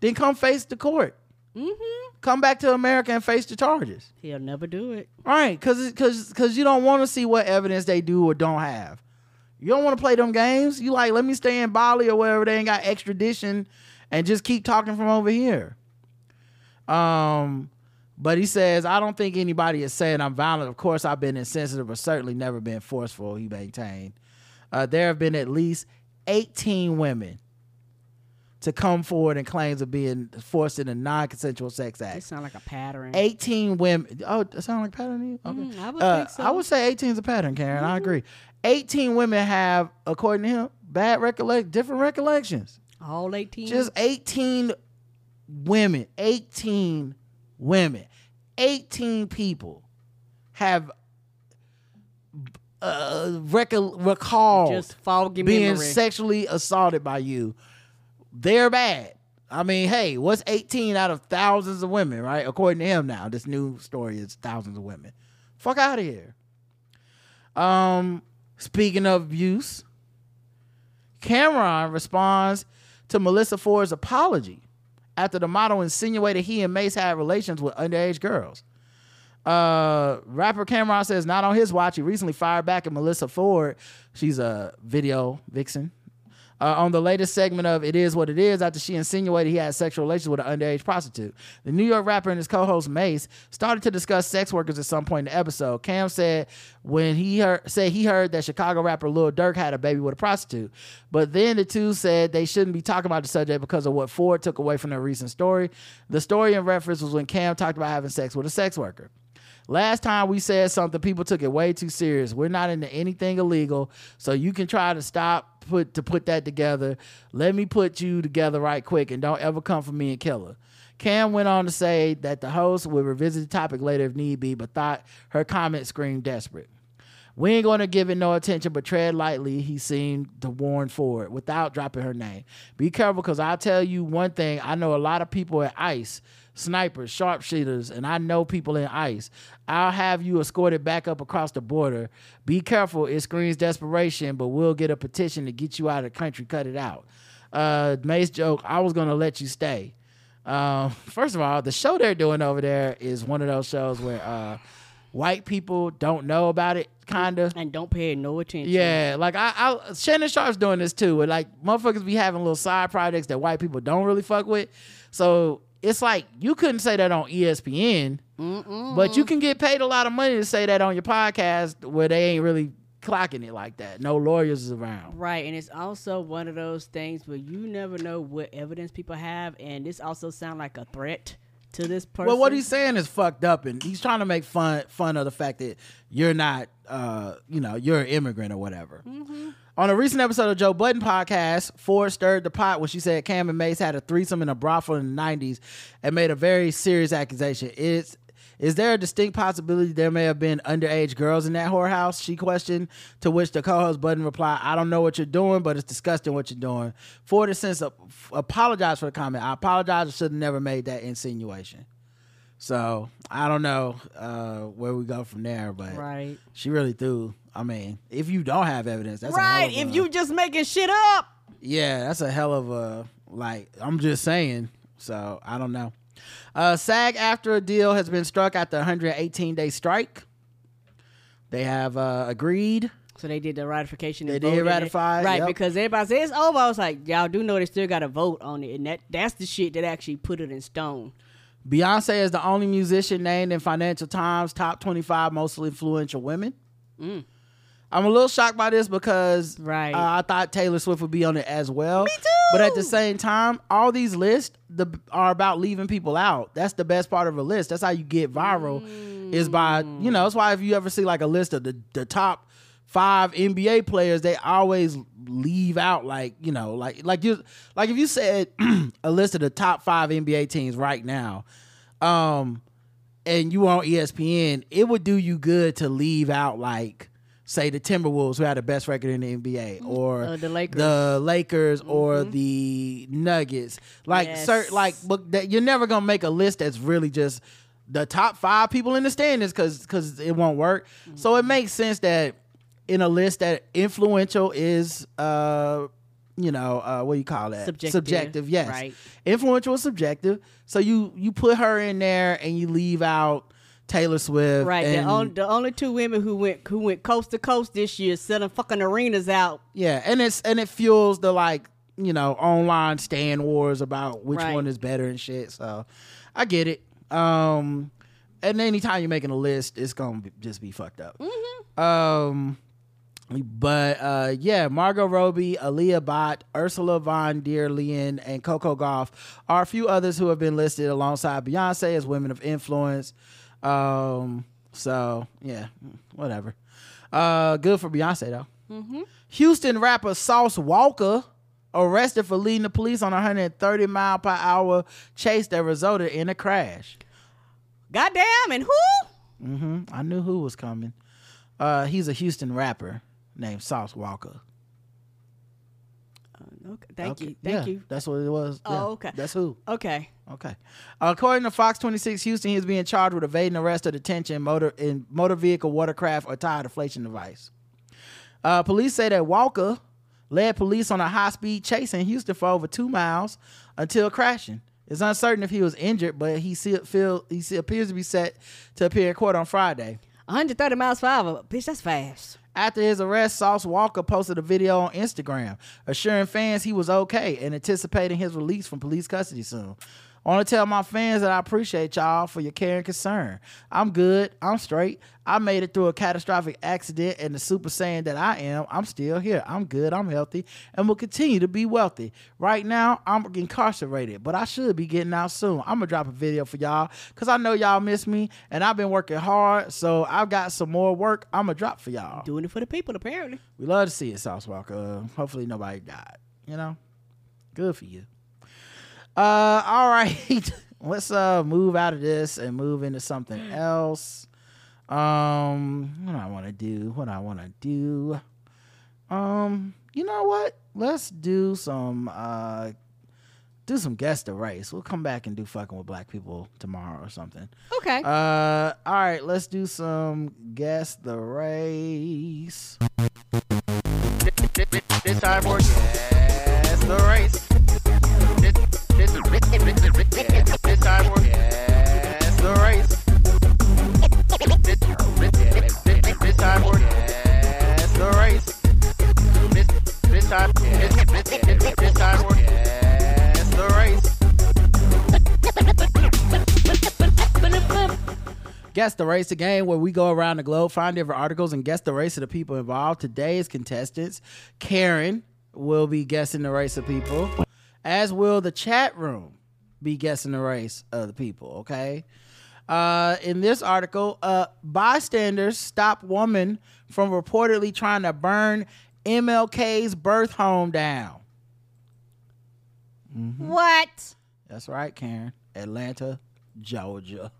then come face the court. Mm-hmm. Come back to America and face the charges. He'll never do it. Right, because because because you don't want to see what evidence they do or don't have. You don't want to play them games. You like let me stay in Bali or wherever they ain't got extradition, and just keep talking from over here. Um, but he says I don't think anybody is saying I'm violent. Of course, I've been insensitive, but certainly never been forceful. He maintained. Uh, there have been at least 18 women to come forward and claims of being forced in a non-consensual sex act. It sound like a pattern. 18 women. Oh, that sound like pattern to you? Okay. Mm, I would Uh, think so. I would say 18 is a pattern, Karen. I agree. 18 women have, according to him, bad recollect, different recollections. All 18? Just 18 women, 18 women, 18 people have uh, recalled being memory. sexually assaulted by you. They're bad. I mean, hey, what's 18 out of thousands of women, right? According to him now, this new story is thousands of women. Fuck out of here. Um, speaking of abuse, Cam'ron responds to Melyssa Ford's apology after the model insinuated he and Mase had relations with underage girls. Uh, rapper Cam'ron says not on his watch. He recently fired back at Melyssa Ford. She's a video vixen. Uh, on the latest segment of It Is What It Is, after she insinuated he had sexual relations with an underage prostitute. The New York rapper and his co host Mase started to discuss sex workers at some point in the episode. Cam said when he heard, said he heard that Chicago rapper Lil Durk had a baby with a prostitute. But then the two said they shouldn't be talking about the subject because of what Ford took away from their recent story. The story in reference was when Cam talked about having sex with a sex worker. Last time we said something, people took it way too serious. We're not into anything illegal, so you can try to stop put to put that together. Let me put you together right quick, and don't ever come for me and kill her. Cam went on to say that the host would revisit the topic later if need be, but thought her comment screamed desperate. We ain't going to give it no attention, but tread lightly, he seemed to warn Ford without dropping her name. Be careful, because I'll tell you one thing. I know a lot of people at ICE, snipers, sharpshooters, and I know people in ICE. I'll have you escorted back up across the border. Be careful, it screams desperation, but we'll get a petition to get you out of the country. Cut it out. Uh, Mase joke, I was going to let you stay. Um, first of all, the show they're doing over there is one of those shows where uh, white people don't know about it, kind of. And don't pay no attention. Yeah, like I, I Shannon Sharpe's doing this too. Where like motherfuckers be having little side projects that white people don't really fuck with. So it's like you couldn't say that on ESPN, but you can get paid a lot of money to say that on your podcast where they ain't really clocking it like that. No lawyers is around. Right, and it's also one of those things where you never know what evidence people have, and this also sound like a threat to this person. Well, what he's saying is fucked up, and he's trying to make fun fun of the fact that you're not, uh, you know, you're an immigrant or whatever. On a recent episode of Joe Budden podcast, Ford stirred the pot when she said Cam and Mase had a threesome in a brothel in the '90s and made a very serious accusation. Is is there a distinct possibility there may have been underage girls in that whorehouse? She questioned. To which the co-host Budden replied, "I don't know what you're doing, but it's disgusting what you're doing." Ford has since apologized for the comment. I apologize. I should have never made that insinuation. So I don't know uh, where we go from there, but Right. she really threw. I mean, if you don't have evidence, that's a right, hell of if a- you just making shit up. yeah, that's a hell of a like. I'm just saying. So I don't know. Uh, SAG-AFTRA a deal has been struck after 118 day strike. They have uh, agreed. So they did the ratification. They did ratify, right? yep. Because everybody says it's over. I was like, y'all do know they still got to vote on it, and that that's the shit that actually put it in stone. Beyonce is the only musician named in Financial Times top 25 most influential women. I'm a little shocked by this because Right. uh, I thought Taylor Swift would be on it as well. Me too. But at the same time, all these lists the, are about leaving people out. That's the best part of a list. That's how you get viral. Is by you know. That's why if you ever see like a list of the the top five NBA players, they always leave out like you know like like you like if you said a list of the top five NBA teams right now. Um, and you were on ESPN, it would do you good to leave out like say the Timberwolves who had the best record in the NBA or Uh, the Lakers. the Lakers or the Nuggets. Like Yes. certain like but that you're never going to make a list that's really just the top 5 people in the standings cuz cuz it won't work. So it makes sense that in a list that influential is uh you know, uh, what do you call that? Subjective, Subjective, yes. right. Influential is subjective. So you you put her in there and you leave out Taylor Swift. Right. The, only, the only two women who went who went coast to coast this year, selling fucking arenas out. yeah, and it's and it fuels the like you know online stand wars about which Right. one is better and shit. So I get it. Um, and anytime you're making a list, it's gonna be, just be fucked up. Um, but uh, yeah, Margot Robbie, Alia Bhatt, Ursula von der Leyen, and Coco Gauff are a few others who have been listed alongside Beyonce as women of influence. Um, so yeah, whatever. Uh, good for Beyonce though. hmm Houston rapper Sauce Walka arrested for leading the police on a 130 mile per hour chase that resulted in a crash. Goddamn, and who? Mm-hmm. I knew who was coming. Uh, he's a Houston rapper named Sauce Walka. Okay, thank Okay, you, thank yeah, you. That's what it was. Oh, Yeah, okay. That's who. Okay. Okay. According to Fox 26 Houston, he is being charged with evading arrest or detention motor in motor vehicle, watercraft, or tire deflation device. Uh, police say that Walka led police on a high speed chase in Houston for over two miles until crashing. It's uncertain if he was injured, but he see, feel, he see, appears to be set to appear in court on Friday. 130 miles per hour, bitch. That's fast. After his arrest, Sauce Walka posted a video on Instagram assuring fans he was okay and anticipating his release from police custody soon. I want to tell my fans that I appreciate y'all for your care and concern. I'm good. I'm straight. I made it through a catastrophic accident, and the super saiyan that I am, I'm still here. I'm good. I'm healthy, and will continue to be wealthy. Right now, I'm incarcerated, but I should be getting out soon. I'm gonna drop a video for y'all because I know y'all miss me, and I've been working hard, so I've got some more work I'm gonna drop for y'all. Doing it for the people, apparently. We love to see it, Sauce Walka. Uh, hopefully nobody died. You know, good for you. Uh, all right, let's uh move out of this and move into something else. Um, what do I want to do? What I want to do? Um, you know what? Let's do some uh do some guess the race. We'll come back and do fucking with black people tomorrow or something. Okay. Uh, all right, let's do some guess the race. This time for guess the race. Guess the race, a game where we go around the globe, find different articles, and guess the race of the people involved. Today's contestants, Karen, will be guessing the race of people, as will the chat room be guessing the race of the people. Okay. Uh, in this article, uh, bystanders stop woman from reportedly trying to burn MLK's birth home down. What? That's right, Karen. Atlanta, Georgia.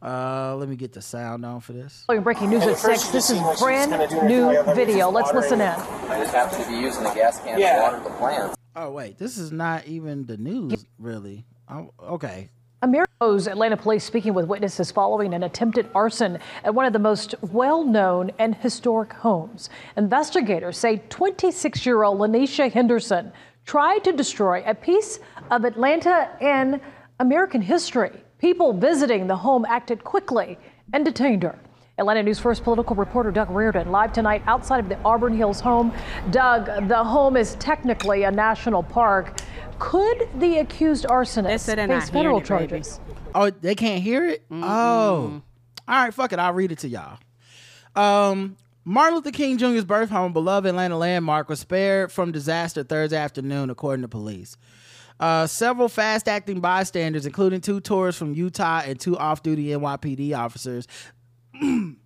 Uh, let me get the sound on for this. Breaking news at 6, this is brand new video. Let's listen in. I just happen to be using the gas can to water the plants. Oh wait, this is not even the news, really. Oh, okay. America's Atlanta police speaking with witnesses following an attempted arson at one of the most well known and historic homes. Investigators say 26 year old Lanisha Henderson tried to destroy a piece of Atlanta and American history. People visiting the home acted quickly and detained her. Atlanta News First political reporter Doug Reardon live tonight outside of the Auburn Hills home. Doug, the home is technically a national park. Could the accused arsonist said they're not face federal hearing it, baby. charges? Oh, they can't hear it? Oh. All right, fuck it. I'll read it to y'all. Um, Martin Luther King Jr.'s birth home, beloved Atlanta landmark, was spared from disaster Thursday afternoon, according to police. Uh, several fast acting bystanders, including two tourists from Utah and two off duty NYPD officers.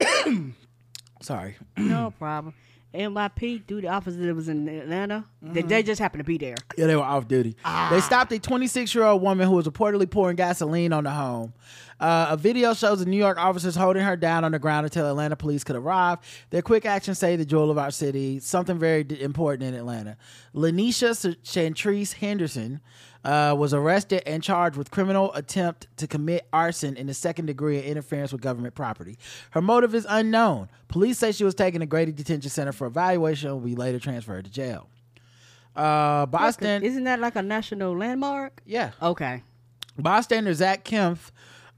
Sorry. No problem. NYP duty officer that was in Atlanta. They, they just happened to be there. Yeah, they were off duty. They stopped a 26 year old woman who was reportedly pouring gasoline on the home. Uh, a video shows the New York officers holding her down on the ground until Atlanta police could arrive. Their quick action saved the jewel of our city, something very d- important in Atlanta. Lanisha Chantrice Henderson uh, was arrested and charged with criminal attempt to commit arson in the second degree and interference with government property. Her motive is unknown. Police say she was taken to Grady Detention Center for evaluation and will be later transferred to jail. Uh, bystand- Isn't that like a national landmark? yeah. Okay. Bystander Zach Kempf.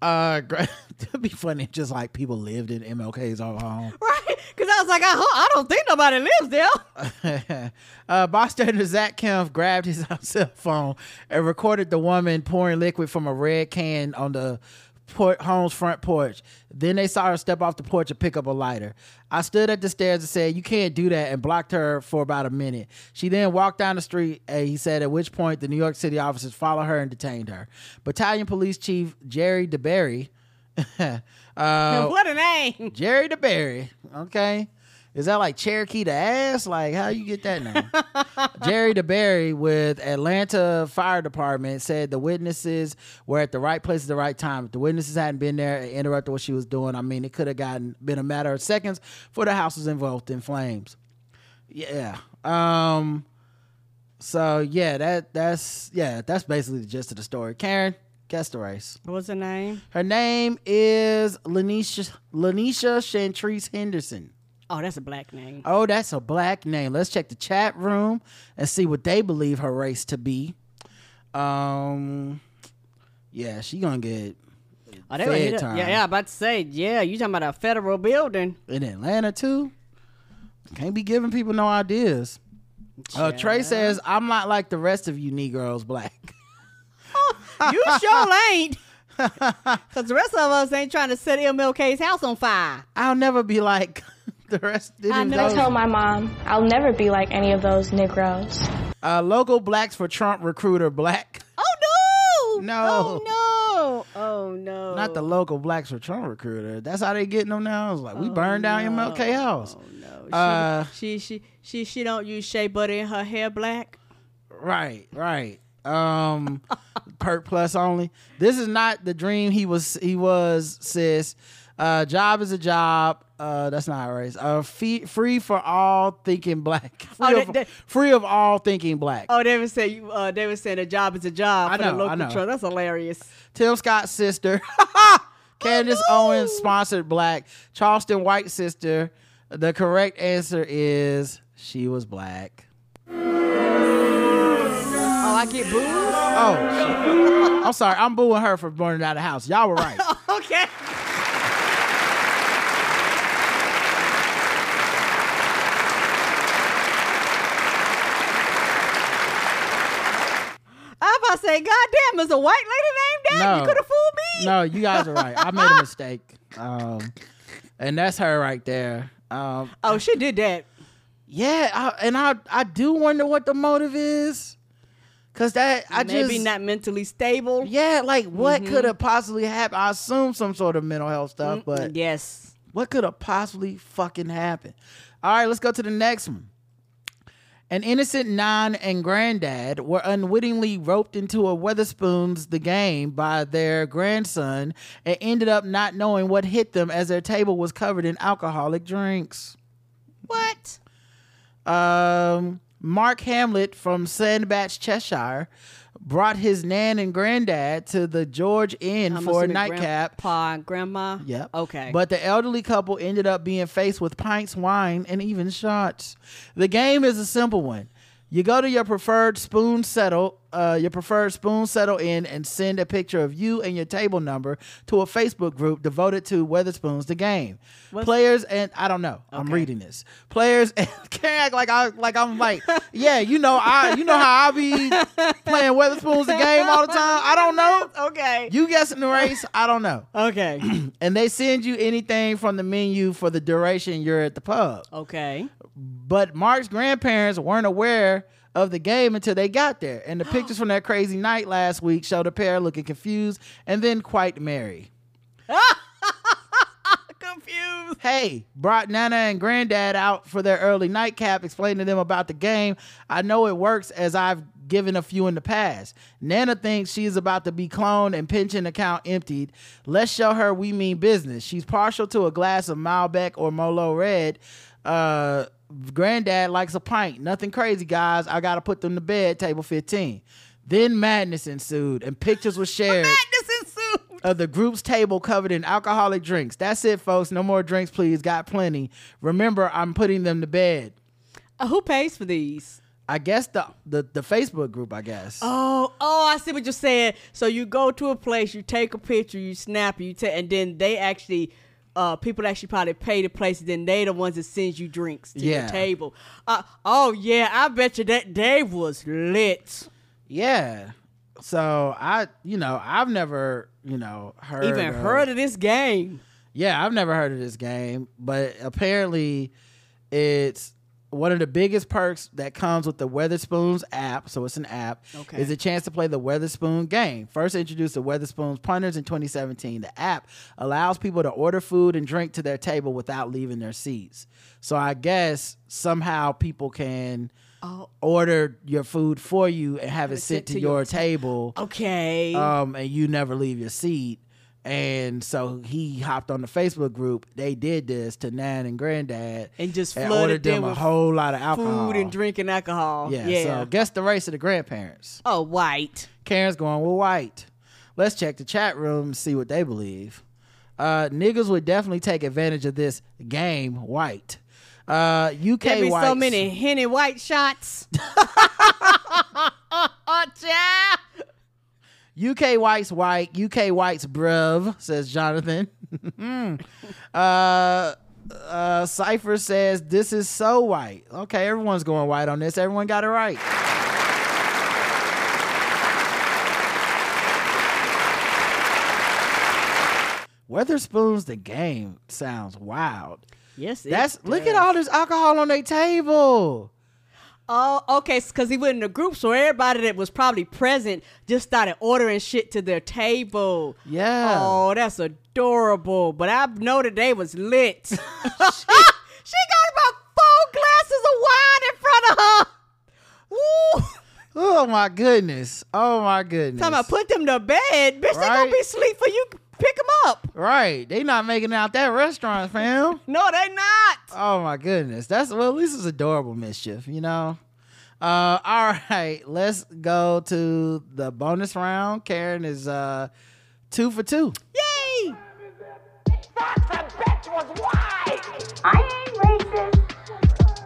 Uh, it'd be funny just like people lived in MLK's old home. Right? Because I was like, I, I don't think nobody lives there. uh, bystander Zach Kemp grabbed his cell phone and recorded the woman pouring liquid from a red can on the por- home's front porch. Then they saw her step off the porch and pick up a lighter. I stood at the stairs and said, "You can't do that," and blocked her for about a minute. She then walked down the street. And he said, at which point the New York City officers followed her and detained her. Battalion Police Chief Jerry DeBerry. uh, what a name. Jerry DeBerry. Okay. Is that like Cherokee to ass? Like, how you get that name? Jerry DeBerry with Atlanta Fire Department said the witnesses were at the right place at the right time. If the witnesses hadn't been there and interrupted what she was doing, I mean, it could have gotten been a matter of seconds for the house was involved in flames. Yeah. Um. So yeah, that that's yeah, that's basically the gist of the story. Karen, guess the race. What's her name? Her name is Lanisha Lanisha Chantrice Henderson. Oh, that's a black name. Oh, that's a black name. Let's check the chat room and see what they believe her race to be. Um, yeah, she gonna get Oh, they fed time Yeah, yeah, about to say, yeah, you talking about a federal building. in Atlanta too. Can't be giving people no ideas. Uh, Trey says, "I'm not like the rest of you Negroes, black." you sure ain't. Because the rest of us ain't trying to set MLK's house on fire. I'll never be like the rest. any I of never those- told my mom I'll never be like any of those Negroes. Uh, local blacks for Trump recruiter black. Oh no! No. Oh no! Oh no! Not the local blacks for Trump recruiter. That's how they getting them now. I was like, we burned down MLK house. She, Uh, she she she she don't use shea butter in her hair black. Right, right. Um, perk plus only. This is not the dream he was. He was sis. Uh, job is a job. Uh, that's not right. Uh, fee, free for all thinking black. Free, Oh, of, that- that- free of all thinking black. Oh, they would say you. Uh, they would say a job is a job I for know, the local I know. truck. That's hilarious. Tim Scott's sister, Candace Owens, sponsored black. Charleston White sister. The correct answer is she was black. Oh, I get booed. Oh, shit. I'm sorry. I'm booing her for burning out the house. Y'all were right. okay. To say, God damn, is a white lady named that? You could have fooled me. No, you guys are right. I made a mistake. Um, and that's her right there. Um, Oh, she did that. yeah, I, and I I do wonder what the motive is, cause that I Maybe just not mentally stable. yeah, like what Mhm. could have possibly happened? I assume some sort of mental health stuff, but yes, what could have possibly fucking happened? All right, let's go to the next one. An innocent non and granddad were unwittingly roped into a Wetherspoons the game by their grandson and ended up not knowing what hit them as their table was covered in alcoholic drinks. What? Um, Mark Hamlet from Sandbach, Cheshire, brought his nan and granddad to the George Inn I'm for a nightcap. Grandpa and grandma. Yep. Okay. But the elderly couple ended up being faced with pints, wine, and even shots. The game is a simple one. You go to your preferred spoon settle, uh, your preferred spoon settle in, and send a picture of you and your table number to a Facebook group devoted to Wetherspoons the game. What's- Players and I don't know. I'm reading this. Players and can't act like I like I'm like yeah. You know I you know how I be playing Wetherspoons the game all the time. I don't know. Okay. You guessing the race? I don't know. Okay. and they send you anything from the menu for the duration you're at the pub. Okay. But Mark's grandparents weren't aware of the game until they got there. And the pictures from that crazy night last week showed a pair looking confused and then quite merry. Confused. Hey, brought Nana and Granddad out for their early nightcap, explaining to them about the game. I know it works as I've given a few in the past. Nana thinks she's about to be cloned and pension account emptied. Let's show her we mean business. She's partial to a glass of Malbec or Molo Red. Uh, Granddad likes a pint. Nothing crazy, guys. I gotta put them to bed. Table 15. Then madness ensued, and pictures were shared madness ensued. of the group's table covered in alcoholic drinks. That's it, folks. No more drinks, please. Got plenty. Remember, I'm putting them to bed. Uh, who pays for these? I guess the the, the Facebook group. I guess. Oh, oh, I see what you're saying. So you go to a place, you take a picture, you snap, you take, and then they actually, uh, people actually probably pay the places, then they the ones that sends you drinks to Yeah. your table. Uh, oh yeah, I bet you that day was lit. Yeah. So I, you know, I've never, you know, heard Even of- heard of this game? Yeah, I've never heard of this game, but apparently it's one of the biggest perks that comes with the Wetherspoons app. So it's an app. Okay. Is a chance to play the Wetherspoon game. First introduced to Wetherspoons punters in 2017. The app allows people to order food and drink to their table without leaving their seats. So I guess somehow people can Oh. order your food for you and have it sent to, your, table. Okay. Um, and you never leave your seat. And so he hopped on the Facebook group. They did this to Nan and Granddad and just and flooded ordered them them a whole lot of alcohol. food and drinking alcohol. Yeah, Yeah. So guess the race of the grandparents. oh, white. Karen's going with white. Let's check the chat room and see what they believe. Uh, niggas would definitely take advantage of this game, white. Uh, UK There be so many henny white shots. Child. UK whites white, UK whites bruv, says Jonathan. Hmm. uh, uh, Cypher says, This is so white. Okay, everyone's going white on this. Everyone got it right. Wetherspoon's the game sounds wild. Yes, that's does. look at all this alcohol on their table. Oh, okay, because he went in a group, so everybody that was probably present just started ordering shit to their table. Yeah. Oh, that's adorable. But I know that they was lit. she got about four glasses of wine in front of her. Woo! Oh my goodness. Oh my goodness. Talking about put them to bed. Bitch, they gonna be asleep for you. Pick them up. Right. They not making out that restaurant, fam. No, they not. Oh my goodness. That's well, at least it's adorable mischief, you know. Uh all right, let's go to the bonus round. Karen is uh two for two. Yay! That's a bitch was wise. I ain't racist.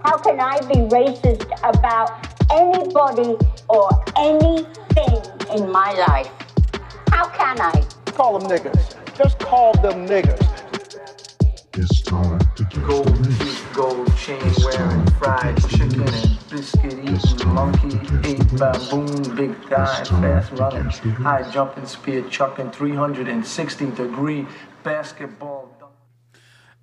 How can I be racist about anybody or anything in my life? How can I? Call them niggas. Just call them niggas. It's time to get Gold teeth, gold chain wearing, fried chicken and biscuit eating, monkey ate baboon, big guy, fast running, high jumping, spear chucking, 360 degree basketball.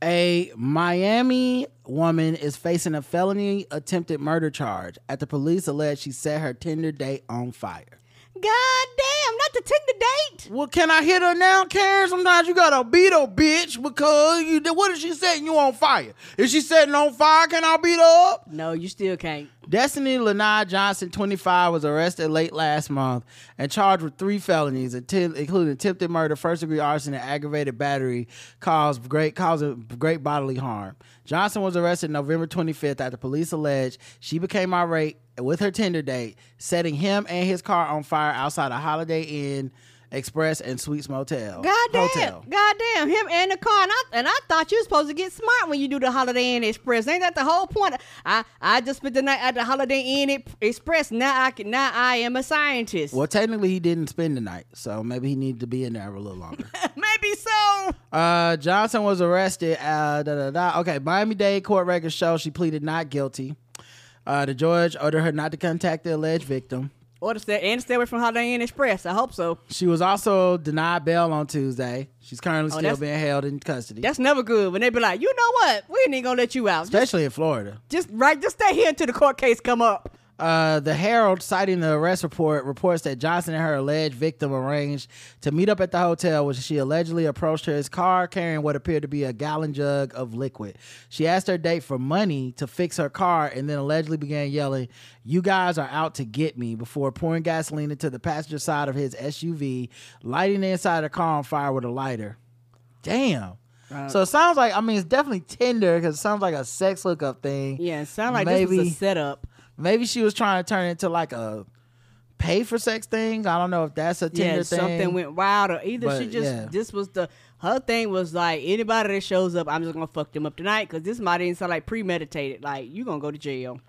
A Miami woman is facing a felony attempted murder charge after police allege she set her Tinder date on fire. God damn, not to take the Tinder date. Well, can I hit her now, Karen? Sometimes you gotta beat a bitch because you. What if she setting you on fire? If she setting on fire, can I beat her up? No, you still can't. Destiny Lanai Johnson, 25, was arrested late last month and charged with three felonies, including attempted murder, first degree arson, and aggravated battery, caused great causing great bodily harm. Johnson was arrested November 25th after police alleged she became irate with her Tinder date, setting him and his car on fire outside a Holiday Inn Express and Suites Motel. God damn, Hotel. God damn, him and the car, and I, and I thought you were supposed to get smart when you do the Holiday Inn Express. Ain't that the whole point? I, I just spent the night at the Holiday Inn Express. Now I can, now I am a scientist. Well, technically, he didn't spend the night, so maybe he needed to be in there a little longer. Maybe so. Uh, Johnson was arrested. Uh, da, da, da. Okay, Miami Dade court records show she pleaded not guilty. Uh, the judge ordered her not to contact the alleged victim. Or to stay and stay away from Holiday Inn Express. I hope so. She was also denied bail on Tuesday. She's currently Oh, still that's- being held in custody, That's never good when they be like, you know what? We ain't even gonna let you out. Just, especially in Florida. just right, just stay here until the court case come up. Uh, the Herald, citing the arrest report, reports that Johnson and her alleged victim arranged to meet up at the hotel, where she allegedly approached her his car carrying what appeared to be a gallon jug of liquid. She asked her date for money to fix her car, and then allegedly began yelling, "You guys are out to get me!" before pouring gasoline into the passenger side of his SUV, lighting the inside of the car on fire with a lighter. Damn. Right. So it sounds like I mean it's definitely Tinder because it sounds like a sex hookup thing. Yeah, it sounds like this was a setup. Maybe she was trying to turn it into like a pay for sex thing. I don't know if that's a Tinder yeah, thing. something went wild, or either she just yeah. this was the her thing was like anybody that shows up, I'm just gonna fuck them up tonight because this might even sound like premeditated. Like you gonna go to jail.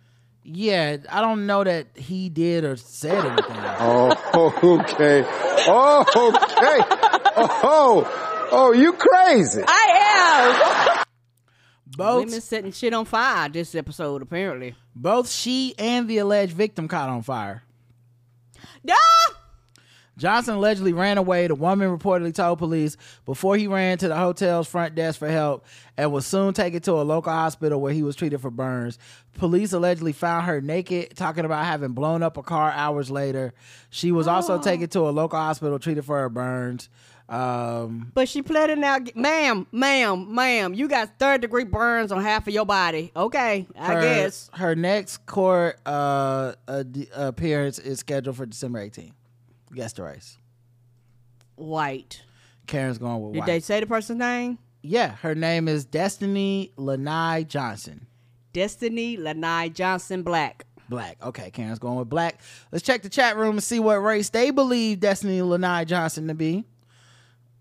Yeah, I don't know that he did or said anything. Oh, okay. Oh, okay. Oh, oh, you crazy. I am. Both Women setting shit on fire this episode apparently. both she and the alleged victim caught on fire. Yeah. Johnson allegedly ran away. The woman reportedly told police before he ran to the hotel's front desk for help and was soon taken to a local hospital where he was treated for burns. Police allegedly found her naked, talking about having blown up a car hours later. She was also oh. taken to a local hospital treated for her burns. Um, But she pled it out, ma'am, ma'am, ma'am. You got third degree burns on half of your body. Okay, I her, guess. her next court uh, uh, appearance is scheduled for December 18th. Guess the race. White. Karen's going with Did white. Did they say the person's name? yeah, her name is Destiny Lanai Johnson. Destiny Lanai Johnson Black. Black. Okay, Karen's going with black. Let's check the chat room and see what race they believe Destiny Lanai Johnson to be.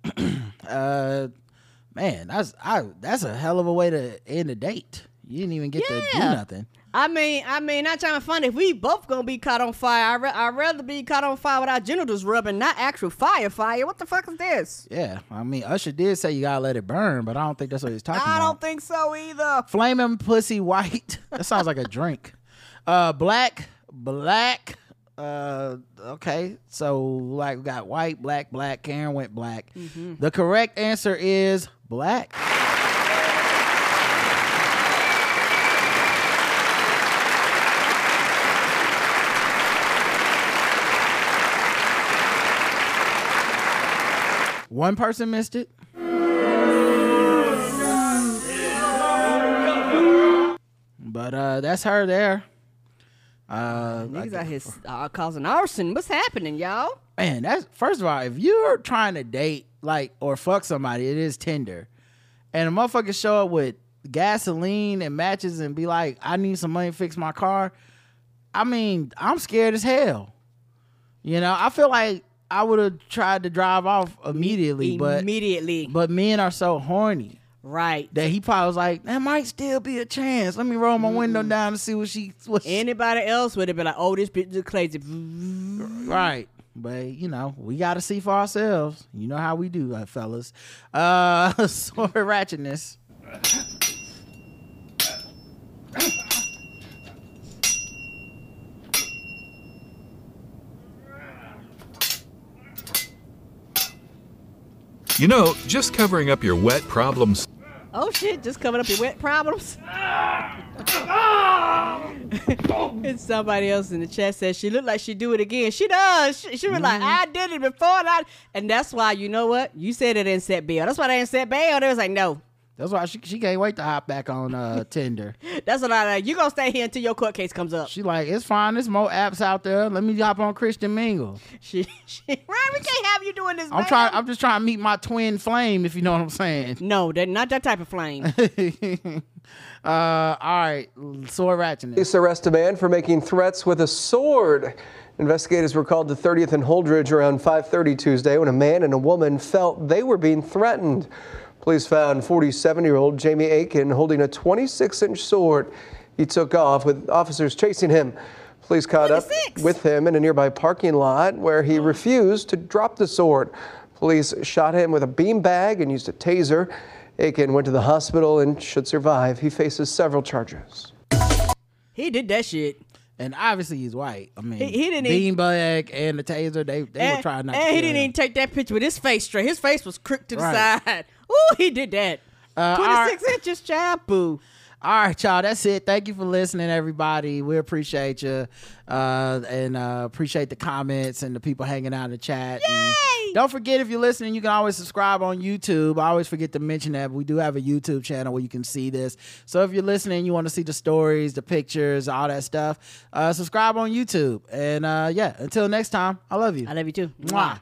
uh, man, that's I. That's a hell of a way to end a date. You didn't even get to do nothing. I mean, I mean, not trying to find If we both gonna be caught on fire, I re- I'd rather be caught on fire with our genitals rubbing, not actual fire fire. What the fuck is this? Yeah, I mean, Usher did say you gotta let it burn, but I don't think that's what he's talking I about. don't think so either. Flaming pussy white. that sounds like a drink. Uh, black, black, Uh, okay, so like we got white, black, black. Karen went black. Mhm. The correct answer is black. One person missed it. But uh that's her there. Uh Niggas out here uh, causing arson. What's happening, y'all? man, that's first of all, if you're trying to date like or fuck somebody, it is Tinder. And a motherfucker show up with gasoline and matches and be like, I need some money to fix my car. I mean, I'm scared as hell. You know, I feel like I would have tried to drive off immediately, but Immediately. but men are so horny. Right. That he probably was like, that might still be a chance. Let me roll my window down and see what she what she Anybody else would have been like, oh, this bitch is crazy. Right. But you know, we gotta see for ourselves. You know how we do, uh, fellas. Uh sword ratchetness. You know, just covering up your wet problems. Oh shit, just coming up your wet problems. and somebody else in the chat says she looked like she'd do it again. She does. She, she was like, Mm-hmm. I did it before, and, I, and that's why you know what? You said it didn't set bail. That's why they didn't set bail. They was like, no. That's why she she can't wait to hop back on uh Tinder. That's what I like. You gonna stay here until your court case comes up. She like, it's fine, there's more apps out there. Let me hop on Christian Mingle. She, she Ryan, we can't have you doing this. I'm man. trying I'm just trying to meet my twin flame, if you know what I'm saying. No, that not that type of flame. uh all right, sword ratchetness. Police arrest a man for making threats with a sword. Investigators were called to 30th and Holdrege around 5:30 Tuesday when a man and a woman felt they were being threatened. Police found 47-year-old Jamie Aiken holding a 26-inch sword. He took off with officers chasing him. Police caught up with him in a nearby parking lot where he refused to drop the sword. Police shot him with a beanbag and used a taser. Aiken went to the hospital and should survive. He faces several charges. he did that shit. And obviously he's white. I mean, He- he didn't even- beanbag and the taser. They they and, were trying not. and to he kill didn't him. even take that picture with his face straight. His face was crooked to the Right. side. Ooh, he did that. Uh, 26 inches, child. Boo. All right, y'all. That's it. Thank you for listening, everybody. We appreciate you, uh, and uh, appreciate the comments and the people hanging out in the chat. Don't forget, if you're listening, you can always subscribe on YouTube. I always forget to mention that but we do have a YouTube channel where you can see this. So if you're listening, you want to see the stories, the pictures, all that stuff, uh, subscribe on YouTube. And uh, yeah, until next time, I love you. I love you too. Mwah.